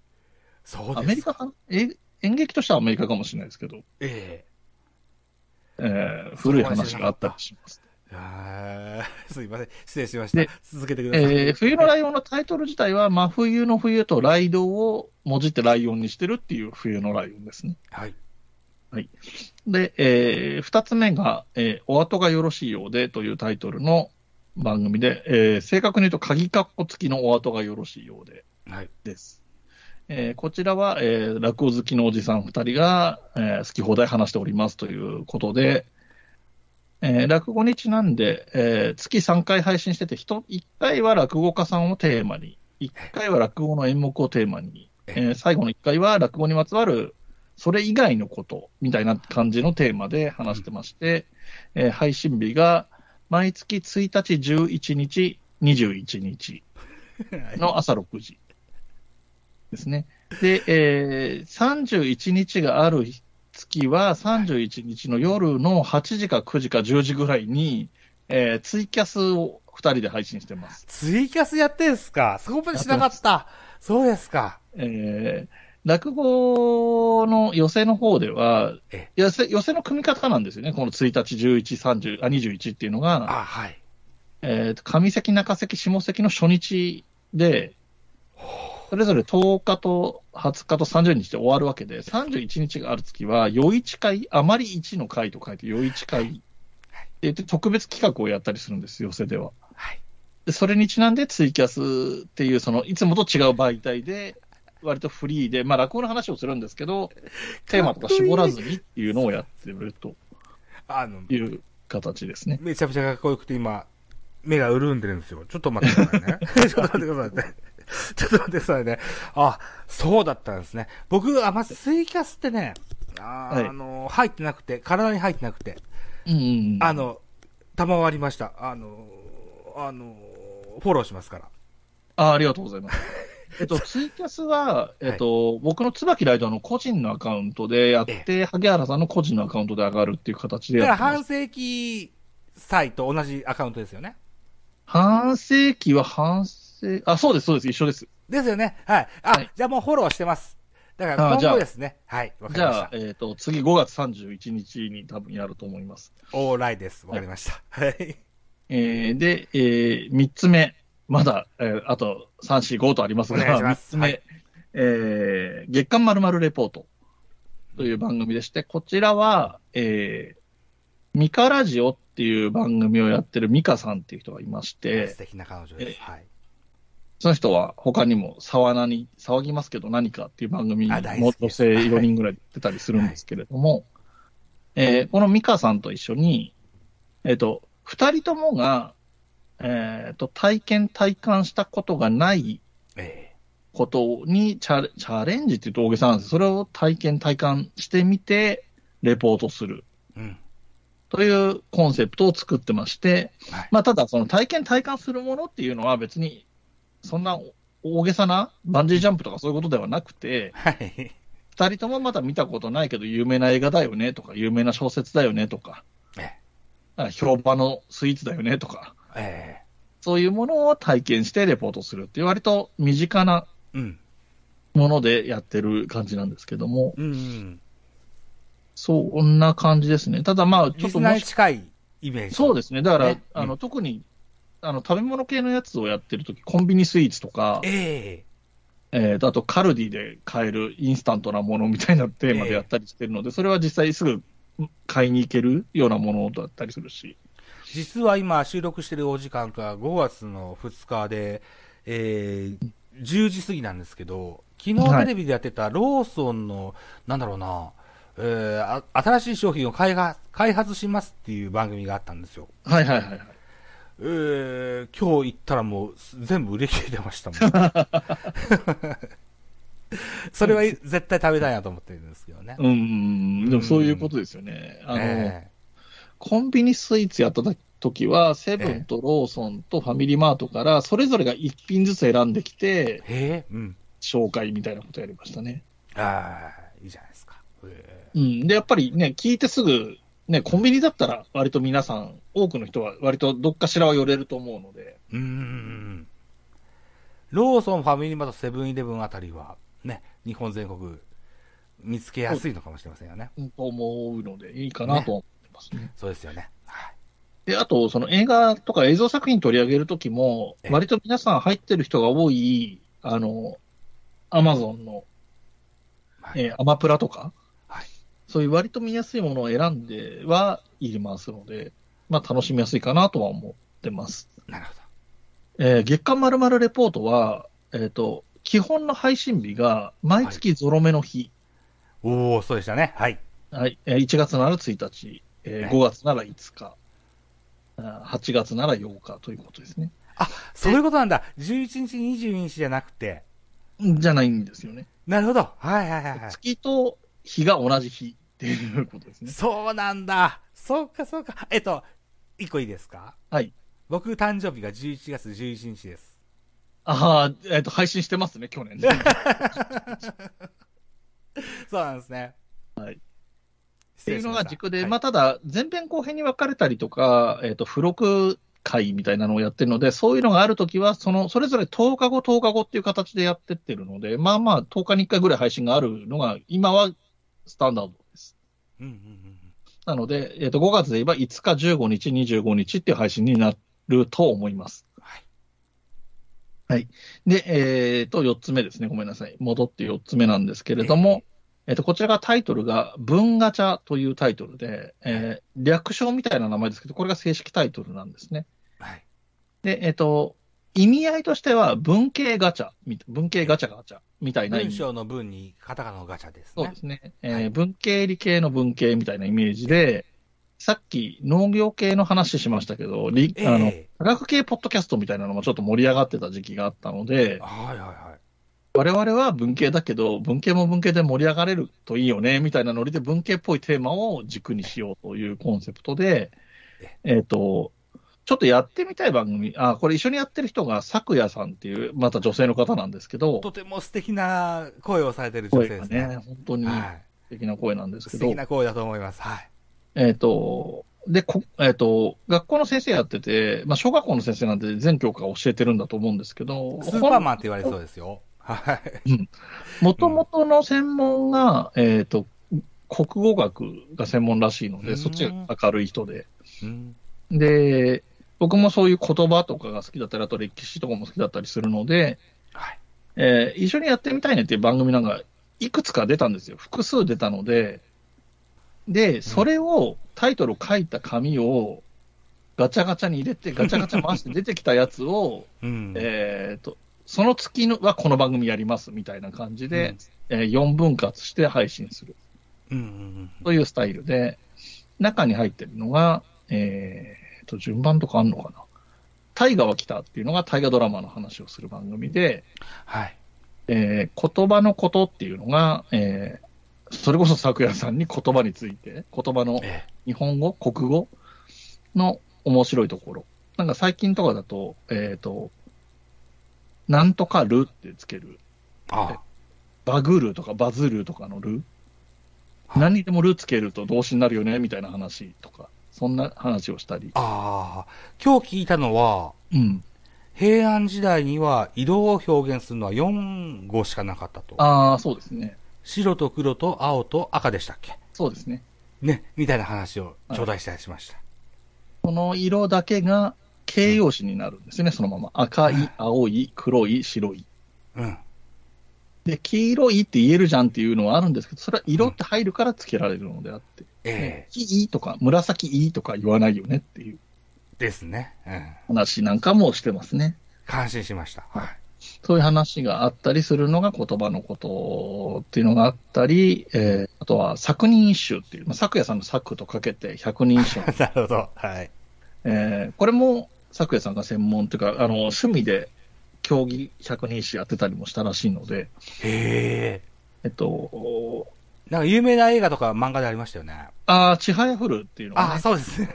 そうです。アメリカか演劇としてはアメリカかもしれないですけど、ええー古い話があったりします。えあーすいません。失礼しましたで。続けてください。えー冬のライオンのタイトル自体は、真冬の冬とライドをもじってライオンにしてるっていう冬のライオンですね。はい。で、えー二つ目が、えーお後がよろしいようでというタイトルの番組で、えー正確に言うと、鍵括弧付きのお後がよろしいようではい。えーこちらは、えー落語好きのおじさん二人が、えー好き放題話しておりますということで、えー落語にちなんで、えー月3回配信してて、1回は落語家さんをテーマに、1回は落語の演目をテーマに、えー最後の1回は落語にまつわる、それ以外のことみたいな感じのテーマで話してまして、えー配信日が毎月1日、11日、21日の朝6時。ですね。で、えー31日がある月は31日の夜の8時か9時か10時ぐらいに、えーツイキャスを2人で配信してます。ツイキャスやってんすか？そこまでしなかった。そうですか。えー落語の寄せの方ではえ、寄せ寄せの組み方なんですよね。この1日、11、30、あ、21っていうのが、あ、はい。えー上関、中関、下関の初日で、それぞれ10日と20日と30日で終わるわけで、31日がある月は、余市会、あまり1の会と書いて、余市会って言って特別企画をやったりするんです、寄せでは。はい。で、それにちなんでツイキャスっていう、その、いつもと違う媒体で、割とフリーで、まあ落語の話をするんですけど、テーマとか絞らずにっていうのをやってるとあの、いう形ですね。めちゃめちゃかっこよくて今、目が潤んでるんですよ。ちょっと待ってくださいね。ちょっと待ってくださいね。ちょっと待ってくださいね。あ、そうだったんですね。僕、あ、まずツイキャスってね、あ,、はいあの、入ってなくて、体に入ってなくて、うん。あの、賜りました。あの、あの、フォローしますから。あありがとうございます。えっと、ツイキャスは、えっと、僕の椿ライドの個人のアカウントでやって、萩原さんの個人のアカウントで上がるっていう形でだから。半世紀祭と同じアカウントですよね。半世紀は半世、あ、そうです、そうです、一緒です。ですよね。はい。あ、はいじゃあもうフォローしてます。だから今後ですね。はい。わかじりました、。ゃあえっと、次5月31日に多分やると思います。オーライです。わかりました。はい。えーで、えー、3つ目。まだ、えーあと3、4、5とありますが、3すつ目。はいえー月刊まるまるレポートという番組でして、こちらは、えー、ミカラジオっていう番組をやってるミカさんっていう人がいまして素、敵な彼女です。はい。その人は他にも沢名に、騒ぎますけど何かっていう番組にも女性4人ぐらい出たりするんですけれども、えーこのミカさんと一緒に、えっ、と、二人ともが、えっ、と、体験体感したことがないえことにチャレチャレンジって言うと大げさなんです。それを体験体感してみて、レポートする。えうん。というコンセプトを作ってまして、はい。まあ、ただ、その体験体感するものっていうのは別に、そんな大げさなバンジージャンプとかそういうことではなくて、はい。二人ともまだ見たことないけど有名な映画だよねとか、有名な小説だよねとか、えあ評判のスイーツだよねとか、ええそういうものを体験してレポートするっていう割と身近な。ものでやってる感じなんですけども、うんうん。そんな感じですね。ただまあ、ちょっともし、に近いイメージ。そうですね。だから、ねあの、うん特に、あの、食べ物系のやつをやってるとき、コンビニスイーツとか、えええーと、あとカルディで買えるインスタントなものみたいなテーマでやったりしてるので、それは実際すぐ買いに行けるようなものだったりするし。実は今収録してるお時間が5月の2日で、えー、10時過ぎなんですけど、昨日テレビでやってたローソンの、なんだろうな、えーあ、新しい商品を開発開発しますっていう番組があったんですよ。はいはいはいはい。えー、今日行ったらもう全部売り切れてましたもん。それは絶対食べたいなと思ってるんですけどね。うんうん、でもそういうことですよね。あの、えコンビニスイーツやった時は、セブンとローソンとファミリーマートから、それぞれが一品ずつ選んできて、え、うん。紹介みたいなことやりましたね。ああ、いいじゃないですか。えうん。で、やっぱりね、聞いてすぐ、ね、コンビニだったら割と皆さん、多くの人は割とどっかしらは寄れると思うので、ー、うーん。ローソン、ファミリーマート、セブンイレブンあたりは、ね、日本全国見つけやすいのかもしれませんよね。うんと思うのでいいかなと思ってますね。そうですよね。はい。で、あと、その映画とか映像作品取り上げるときもえ、え割と皆さん入ってる人が多い、あの、アマゾンの、はいえーアマプラとか、はいそういう割と見やすいものを選んではいりますので、まあ楽しみやすいかなとは思ってます。なるほえー月刊まるまるレポートは、えっ、と、基本の配信日が毎月ゾロ目の日。ど。おおそうでしたね。はい。はい。えー1月なら1日、えーね5月なら5日、あー8月なら8日ということですね。あ、そういうことなんだ。11日、22日じゃなくて。じゃないんですよね。なるほど。はいはいはいはい。月と日が同じ日っていうことですね。そうなんだ。そうかそうか。えっと、一個いいですか？はい。僕、誕生日が11月11日です。ああ、えっ、と、配信してますね、去年。そうなんですね。はい。っっていうのが軸で、まあ、ただ、前編後編に分かれたりとか、えっ、と、付録会みたいなのをやってるので、そういうのがあるときは、その、それぞれ10日後、10日後っていう形でやってってるので、まあまあ、10日に1回ぐらい配信があるのが、今はスタンダード。うんうんうんなので、えっ、と、5月で言えば5日、15日、25日っていう配信になると思います。はい。はい。で、えっ、と、4つ目ですね。ごめんなさい。戻って4つ目なんですけれども、えっ、と、こちらがタイトルが、文ガチャというタイトルで、えー略称みたいな名前ですけど、これが正式タイトルなんですね。はい。で、えっ、と、意味合いとしては、文系ガチャみ、文系ガチャガチャみたいな。文章の文にカタカナのガチャですね。そうですね。えーはい文系理系の文系みたいなイメージで、さっき農業系の話しましたけど、りえあの、え科学系ポッドキャストみたいなのもちょっと盛り上がってた時期があったので、はいはいはい。我々は文系だけど、文系も文系で盛り上がれるといいよね、みたいなノリで文系っぽいテーマを軸にしようというコンセプトで、えっ、と、ちょっとやってみたい番組、あ、これ一緒にやってる人が、咲夜さんっていう、また女性の方なんですけど、とても素敵な声をされてる女性ですね。ね、本当に素はい。敵な声なんですけど、素敵な声だと思います。はい。えっ、と、で、こえっ、と、学校の先生やってて、まあ、小学校の先生なんで全教科教えてるんだと思うんですけど、スーパーマンって言われそうですよ。はい。もともとの専門が、えっ、と、国語学が専門らしいので、うんそっちが明るい人で。うん。で、僕もそういう言葉とかが好きだったり、あと歴史とかも好きだったりするので、はい。えー一緒にやってみたいねっていう番組なんか、いくつか出たんですよ。複数出たので、で、それを、タイトルを書いた紙を、ガチャガチャに入れて、ガチャガチャ回して出てきたやつを、うん。えっと、その月のはこの番組やりますみたいな感じで、えー4分割して配信するうんうんうん。というスタイルで、中に入ってるのが、えー、と、順番とかあんのかな？大河は来たっていうのが大河ドラマの話をする番組で、はい。えー言葉のことっていうのが、えーそれこそ咲夜さんに言葉について、言葉のえ日本語、国語の面白いところ。なんか最近とかだと、えっ、と、なんとかるってつける。あバグるとかバズるとかのる。はい何にでもるつけると動詞になるよね、みたいな話とか、そんな話をしたり。ああ。今日聞いたのは、うん。平安時代には色を表現するのは4語しかなかったと。ああ、そうですね。白と黒と青と赤でしたっけ？そうですね。ね、みたいな話を頂戴したりしました。この色だけが形容詞になるんですよね、そのまま。赤い、青い、黒い、白い。うん。で、黄色いって言えるじゃんっていうのはあるんですけど、それは色って入るからつけられるのであって。ええ黄いとか紫いいとか言わないよねっていうですね。うん。話なんかもしてますね。感心しました。はい。そういう話があったりするのが言葉のことっていうのがあったり、えーあとは作人一首っていう、まあ、作夜さんの作とかけて百人一首。なるほど。はい。えーこれも作夜さんが専門っていうか、あの、趣味で競技百人一首やってたりもしたらしいので、へえ。えっと、なんか有名な映画とか漫画でありましたよね。ああ、ちはやふるっていうのが、ねああ、、そうですね。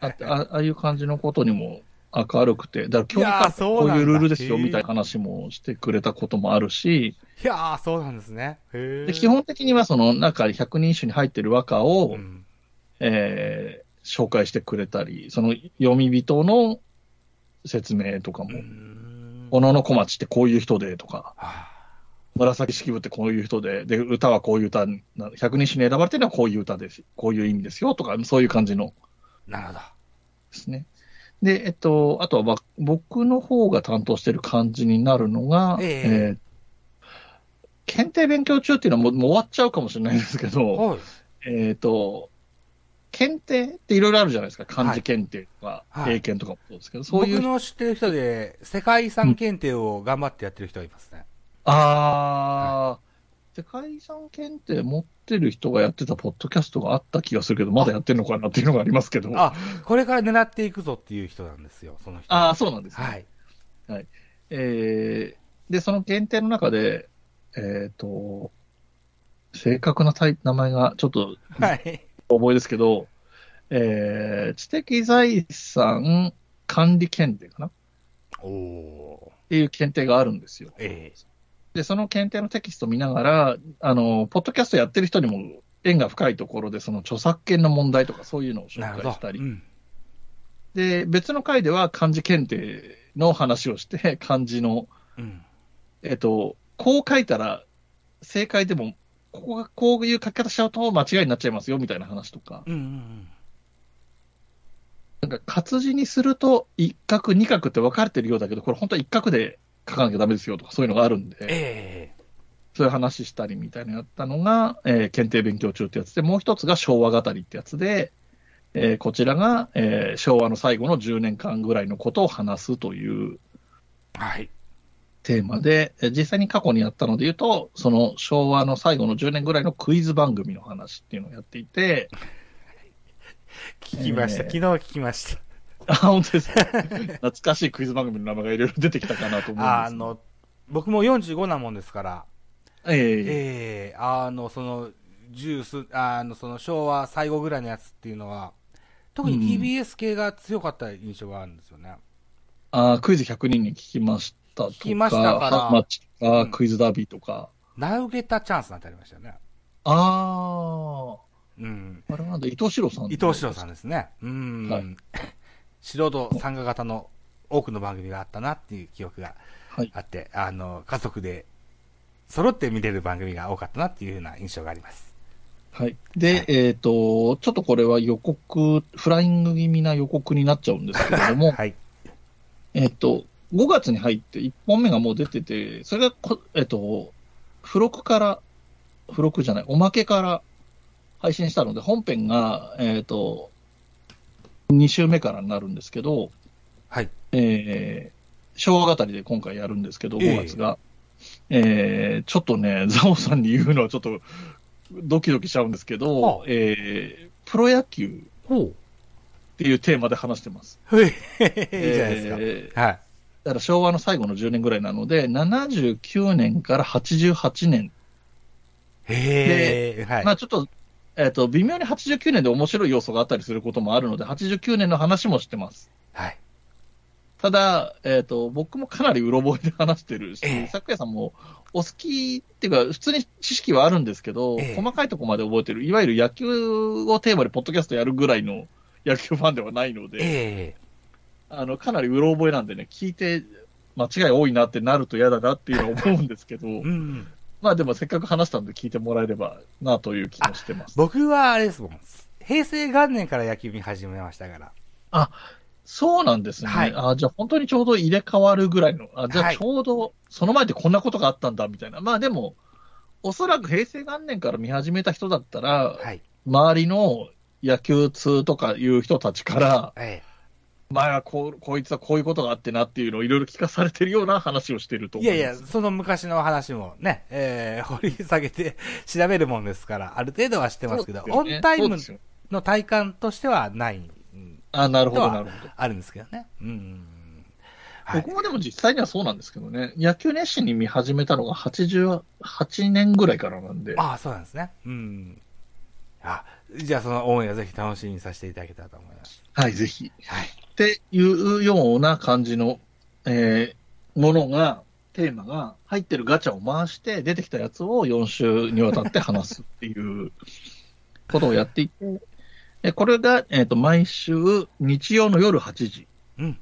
ああああいう感じのことにも明るくて、だから競技会こういうルールですよみたいな話もしてくれたこともあるし、いやー、そうなんですね。で基本的にはその中に百人一首に入ってる和歌を、うん。えー紹介してくれたり、その読み人の説明とかも、うん小野の小町ってこういう人でとか、は紫式部ってこういう人で、で、歌はこういう歌な、百人一首に選ばれてるのはこういう歌です、こういう意味ですよとか、そういう感じのあなるほど。ですね。で、えっと、あとはば僕の方が担当してる感じになるのが、えええー検定勉強中っていうのはもうもう終わっちゃうかもしれないですけど、はい。えっ、と、検定っていろいろあるじゃないですか。漢字検定とか、はい英検とかもそうですけど、そういう僕の知ってる人で、世界遺産検定を頑張ってやってる人がいますね。あー、世界遺産検定持ってる人がやってたポッドキャストがあった気がするけど、まだやってるのかなっていうのがありますけど。あ、これから狙っていくぞっていう人なんですよ、その人。あーそうなんですね。はい。えー、で、その検定の中で、えっ、と、正確な名前がちょっとはい。覚えですけど、えー、知的財産管理検定かな？っおおていう検定があるんですよ。ー。えで、その検定のテキスト見ながら、あの、ポッドキャストやってる人にも縁が深いところで、その著作権の問題とかそういうのを。紹介したりう、ん。で、別の回では漢字検定の話をして、漢字の、うん。えっと、こう書いたら正解でも、ここがこういう書き方しちゃうと間違いになっちゃいますよみたいな話とか、うんうんなんか活字にすると一画二画って分かれてるようだけど、これ本当は一画で書かなきゃダメですよとかそういうのがあるんで、えそういう話したりみたいなのやったのが、えー検定勉強中ってやつで、もう一つが昭和語りってやつで、えーこちらが、えー昭和の最後の10年間ぐらいのことを話すという。えはい。テーマで、えー実際に過去にやったので言うと、その昭和の最後の10年ぐらいのクイズ番組の話っていうのをやっていて、聞きました。えー昨日聞きました。あ、本当ですか？懐かしいクイズ番組の名前がいろいろ出てきたかなと思うんですあの、僕も45なもんですから、ええええあの、その、ジュース、あの、その昭和最後ぐらいのやつっていうのは、特にうん TBS 系が強かった印象があるんですよね。あークイズ100人に聞きましたとか、聞きましたからハマッチとか、うんクイズダービーとか。ナウゲタチャンスなんてありましたよね。あうん。あ、あれなんだ、伊藤四郎さん。伊藤四郎さんですね。うん。はい 素人参加型の多くの番組があったなっていう記憶がはい。あって、あの、家族で揃って見れる番組が多かったなっていうふうな印象があります。はい。で、はいえっ、と、ちょっとこれは予告、フライング気味な予告になっちゃうんですけれども、はい。えっと、5月に入って1本目がもう出てて、それがこ、えっ、と、付録から、付録じゃない、おまけから配信したので、本編が、えっ、と、2週目からになるんですけど、はい。えー、昭和語りで今回やるんですけど、ええ5月が。えー、ちょっとね、ザオさんに言うのはちょっとドキドキしちゃうんですけはどあ、えー、プロ野球っほていうテーマで話してます。う。いいじゃないですか。えーはい。だから昭和の最後の10年ぐらいなので、79年から88年。へえ、はい。まあちょっと、えっ、と、微妙に89年で面白い要素があったりすることもあるので、89年の話もしてます。はい。ただ、えっ、と、僕もかなりうろ覚えで話してるし、ええ咲夜さんもお好きっていうか、普通に知識はあるんですけど、ええ細かいところまで覚えてる、いわゆる野球をテーマでポッドキャストやるぐらいの野球ファンではないので、えあの、かなりうろ覚えなんでね、聞いて間違い多いなってなると嫌だなっていうのは思うんですけど、えうん。まあでもせっかく話したんで聞いてもらえればなという気もしてます。僕はあれですもん。平成元年から野球見始めましたから。そうなんですね。はいあじゃあ本当にちょうど入れ替わるぐらいの、あじゃはいあちょうどその前でこんなことがあったんだみたいな。まあでも、おそらく平成元年から見始めた人だったら、はい。周りの野球通とかいう人たちから、え前はこうこいつはこういうことがあってなっていうのをいろいろ聞かされてるような話をしてるとえいや思いや、その昔の話もね、えー、掘り下げて 調べるもんですから、ある程度は知ってますけど、ねオンタイムの体感としてはない、うんあ、なるほど、なるほど。あるんですけどね。うん。はい僕。もでも実際にはそうなんですけどね、野球熱心に見始めたのが88年ぐらいからなんで、ああ、そうなんですね。うん。あ、じゃあそのオンエアぜひ楽しみにさせていただけたらと思います。はい、ぜひ。はい。っていうような感じの、えーものが、テーマが入ってるガチャを回して、出てきたやつを4週にわたって話すっていう ことをやっていて、えこれが、えっ、と、毎週日曜の夜8時うん。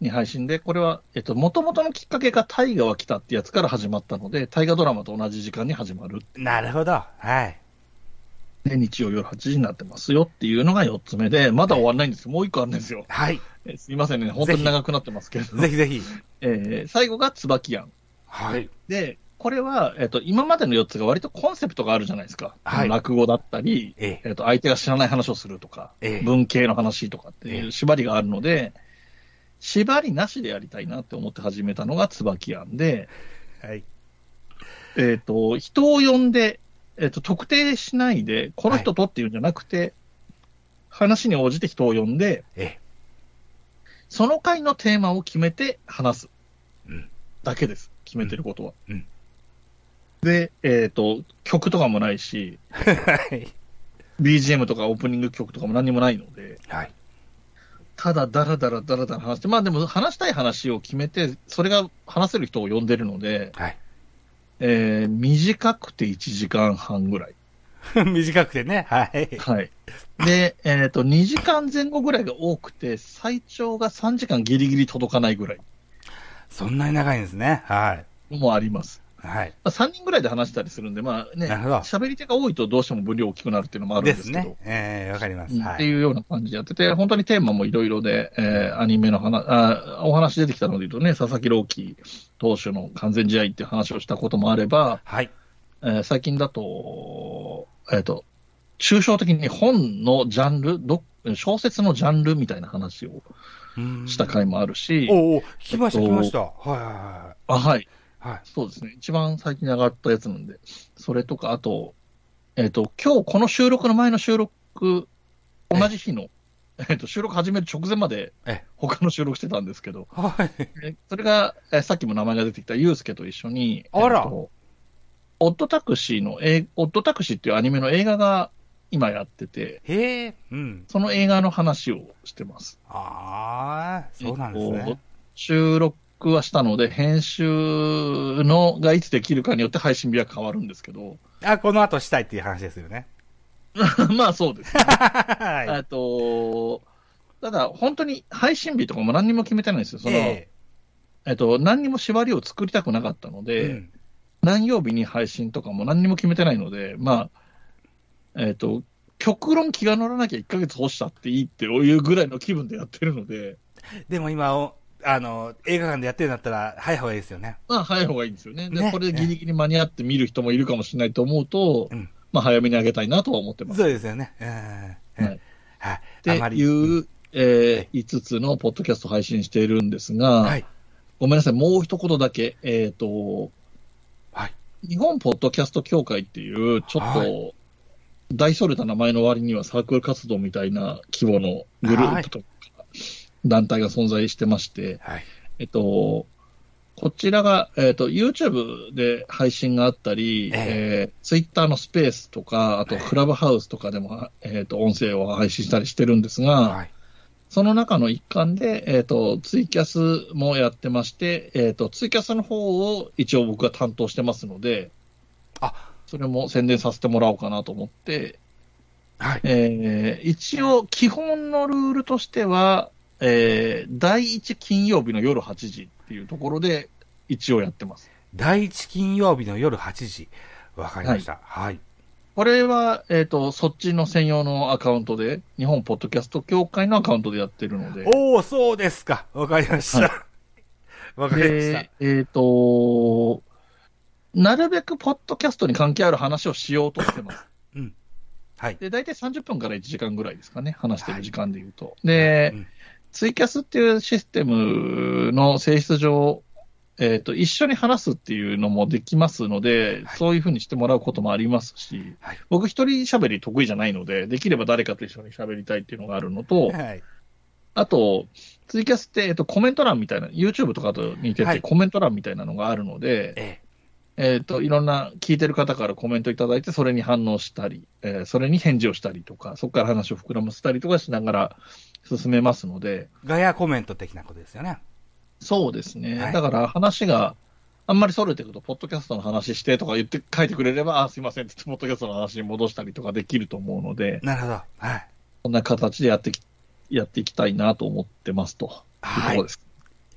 に配信で、これは、えっ、と、元々のきっかけが大河は来たってやつから始まったので、大河ドラマと同じ時間に始まる。なるほど。はい。で、日曜夜8時になってますよっていうのが4つ目で、まだ終わんないんですよ。もう1個あるんですよ。はい。えすいませんね。本当に長くなってますけど。ぜひぜひ。えー最後が椿庵。はい。で、これは、えっ、と、今までの4つが割とコンセプトがあるじゃないですか。はい落語だったり、えええっ、と、相手が知らない話をするとか、ええ文系の話とかっていええう縛りがあるので、縛りなしでやりたいなって思って始めたのが椿庵で、はい。えっ、と、人を呼んで、えっ、と、特定しないで、この人とっていうんじゃなくて、話に応じて人を呼んで、えその回のテーマを決めて話すうん。だけです。決めてることは。うんうんで、えっ、と、曲とかもないし、え。はい。BGM とかオープニング曲とかも何もないので、はい。ただダラダラダラダラ話して、まあでも話したい話を決めて、それが話せる人を呼んでるので、はい。えー短くて1時間半ぐらい。短くてね。はい。はい。で、えっ、と、2時間前後ぐらいが多くて、最長が3時間ギリギリ届かないぐらいそんなに長いんですね。はい。もあります。はい。まあ、3人ぐらいで話したりするんで、まあね、喋り手が多いとどうしても分量大きくなるっていうのもあるんでですけど。すね。ええわかります。っていうような感じでやってて、本当にテーマもいろいろで、えーアニメの話あ、お話出てきたので言うとね、佐々木朗希投手の完全試合っていう話をしたこともあれば、はい。えー最近だと、えっ、と、抽象的に本のジャンル、ど小説のジャンルみたいな話をうんした回もあるし、おうおう聞きました、えっと聞きました。はいはあ、はい。いはい。はい。そうですね。一番最近に上がったやつなんで、それとか、あと、えっ、と、今日この収録の前の収録同じ日の、えっと、収録始める直前までえ、他の収録してたんですけど、はい。えそれが、えさっきも名前が出てきたユうスケと一緒に、あらえっとオットタクシーの、えーオットタクシーっていうアニメの映画が今やってて、へえ、うん。その映画の話をしてます。ああ、そうなんですねと。収録はしたので、編集のがいつできるかによって配信日は変わるんですけど、あ、この後したいっていう話ですよね。まあそうですね。はえっと、ただ本当に配信日とかも何にも決めてないんですよ。その、ええっと、何にも縛りを作りたくなかったのえで、うん何曜日に配信とかも何にも決めてないので、まあ、えっ、と、極論気が乗らなきゃ1ヶ月干したっていいっていうぐらいの気分でやってるので、でも今お、あの、映画館でやってるんだったら、早い方がいいですよね。まあ早い方がいいんですよね。で、ねこれでギリギリ間に合って見る人もいるかもしれないと思うと、うんまあ早めにあげたいなとは思ってます。そうですよね。ええはいはい。って。いう、えー5つのポッドキャスト配信しているんですが、はい。ごめんなさい、もう一言だけ、えっ、と、はい。日本ポッドキャスト協会っていう、ちょっはと、大それた名前の割にはサークル活動みたいな規模のグループとか、団体が存在してまして、はい。えっと、こちらが、えっと、YouTube で配信があったり、えええー Twitter のスペースとか、あとええクラブハウスとかでも、えっと、音声を配信したりしてるんですが、はい。その中の一環で、えっ、と、ツイキャスもやってまして、えっ、と、ツイキャスの方を一応僕が担当してますので、あ、それも宣伝させてもらおうかなと思って、はい。えー一応基本のルールとしては、えー第1金曜日の夜8時っていうところで一応やってます。第一金曜日の夜8時。わかりました。はい。これは、えっ、と、そっちの専用のアカウントで、日本ポッドキャスト協会のアカウントでやってるので、おおそうですか。わかりました。わかりましたで。、えっ、と、なるべくポッドキャストに関係ある話をしようとしてます。はい。で、大体30分から1時間ぐらいですかね、話してる時間で言うと。で、うんツイキャスっていうシステムの性質上、えっ、と、一緒に話すっていうのもできますので、はいそういうふうにしてもらうこともありますし、はい。僕一人喋り得意じゃないので、できれば誰かと一緒に喋りたいっていうのがあるのと、はい。あと、ツイキャスって、えっと、コメント欄みたいな、YouTube とかと似てて、はいコメント欄みたいなのがあるので、ええっと、いろんな聞いてる方からコメントいただいて、それに反応したり、えーそれに返事をしたりとか、そこから話を膨らませたりとかしながら進めますので、えガヤコメント的なことですよね。そうですね。はいだから話があんまりそれてくると、ポッドキャストの話してとか言って書いてくれれば、あすいませんってポッドキャストの話に戻したりとかできると思うので、なるほど。はい。こんな形でやってき、やっていきたいなと思ってますと。いうとはいころです。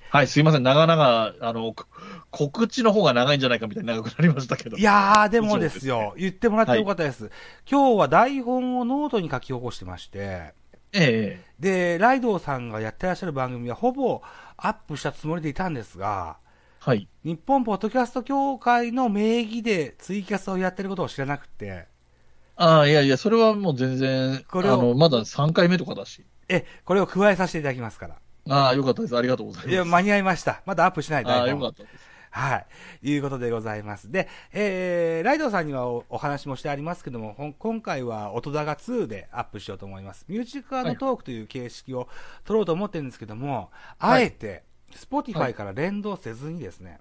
はい、すいません。長々、あの、こ告知の方が長いんじゃないかみたいに長くなりましたけど。いやー、でもですよ。言ってもらってよかったです。今日は台本をノートに書き起こしてまして、ええで、らい堂さんがやってらっしゃる番組はほぼアップしたつもりでいたんですが、はい。日本ポッドキャスト協会の名義でツイキャスをやってることを知らなくて、ああ、いやいや、それはもう全然、これをあの、まだ3回目とかだし。え、これを加えさせていただきますから。ああ、よかったです。ありがとうございます。いや、間に合いました。まだアップしないああ、台本。よかったです。はい。いうことでございます。で、えー、ライドウさんにはおお話もしてありますけども、今回は音高2でアップしようと思います。ミュージックのトークという形式を取ろうと思ってるんですけども、はいあえて、Spotify から連動せずにですね、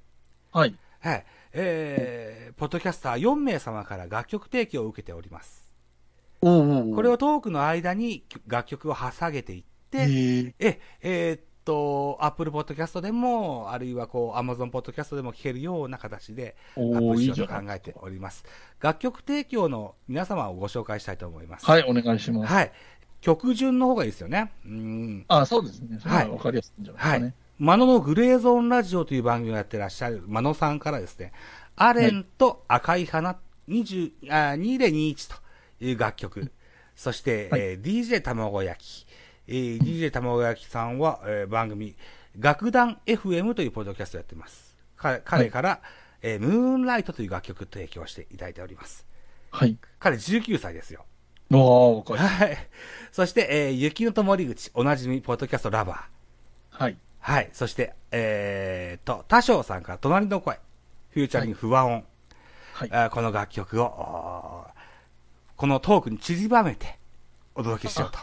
はい。はい、えー、ポッドキャスター4名様から楽曲提供を受けております。おうおうおうこれをトークの間に楽曲を挟げていって、えええ、えーっと、Apple Podcast でも、あるいはこう、Amazon Podcast でも聴けるような形で、アップしようと考えております。楽曲提供の皆様をご紹介したいと思います。はい、お願いします。はい。曲順の方がいいですよね。うん。ああ、そうですね。ははいわかりやすいんじゃないですはいかね。。マノのグレーゾーンラジオという番組をやってらっしゃるマノさんからですね、アレンと赤い花20あ2021という楽曲、そして、はいえー DJ 卵焼き、えー DJ 卵焼きさんは、えー番組、楽団 FM というポッドキャストをやってます。彼彼から、えームーンライトという楽曲を提供していただいております。はい。彼19歳ですよ。ああ、わかりましはい。そして、えー雪のともり口、おなじみ、ポッドキャストラバー。た。はい。はい。そして、えーと、多少さんから隣の声、フューチャリング不和音、はい。あーこの楽曲を、このトークに散りばめてお届けしようと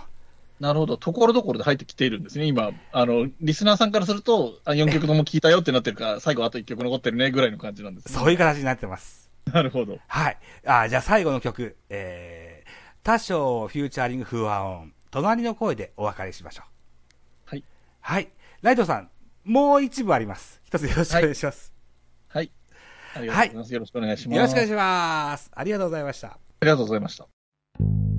なるほど。ところどころで入ってきているんですね。今、あの、リスナーさんからすると、あ4曲とも聞いたよってなってるから、最後あと1曲残ってるね、ぐらいの感じなんですね。そういう形になってます。なるほど。はい。あじゃあ最後の曲、えー、多少フューチャーリングフーアオン、隣の声でお別れしましょう。はい。はい。ライトさん、もう一部あります。一つよろしくお願いします。はい。ありがとうございます。よろしくお願いします。よろしくお願いします。ありがとうございました。ありがとうございました。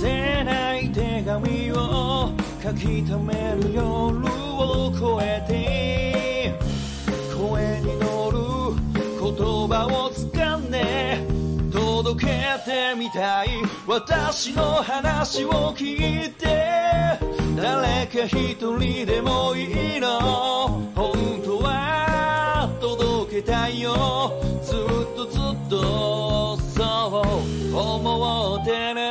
せない手紙を書き留める夜を越えて声に乗る言葉を掴んで届けてみたい。私の話を聞いて誰か一人でもいいの。本当は届けたいよ。ずっとずっとそう思ってる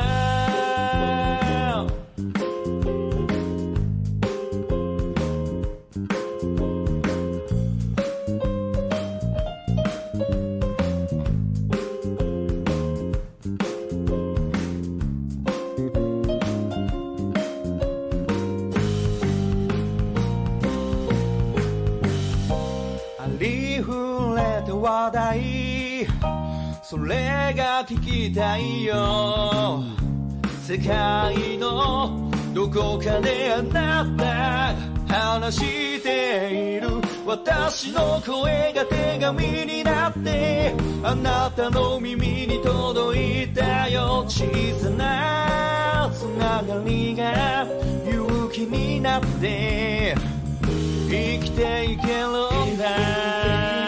たいよ。世界のどこかであなた話している。私の声が手紙になってあなたの耳に届いたよ。小さなつながりが勇気になって生きていけるんだ。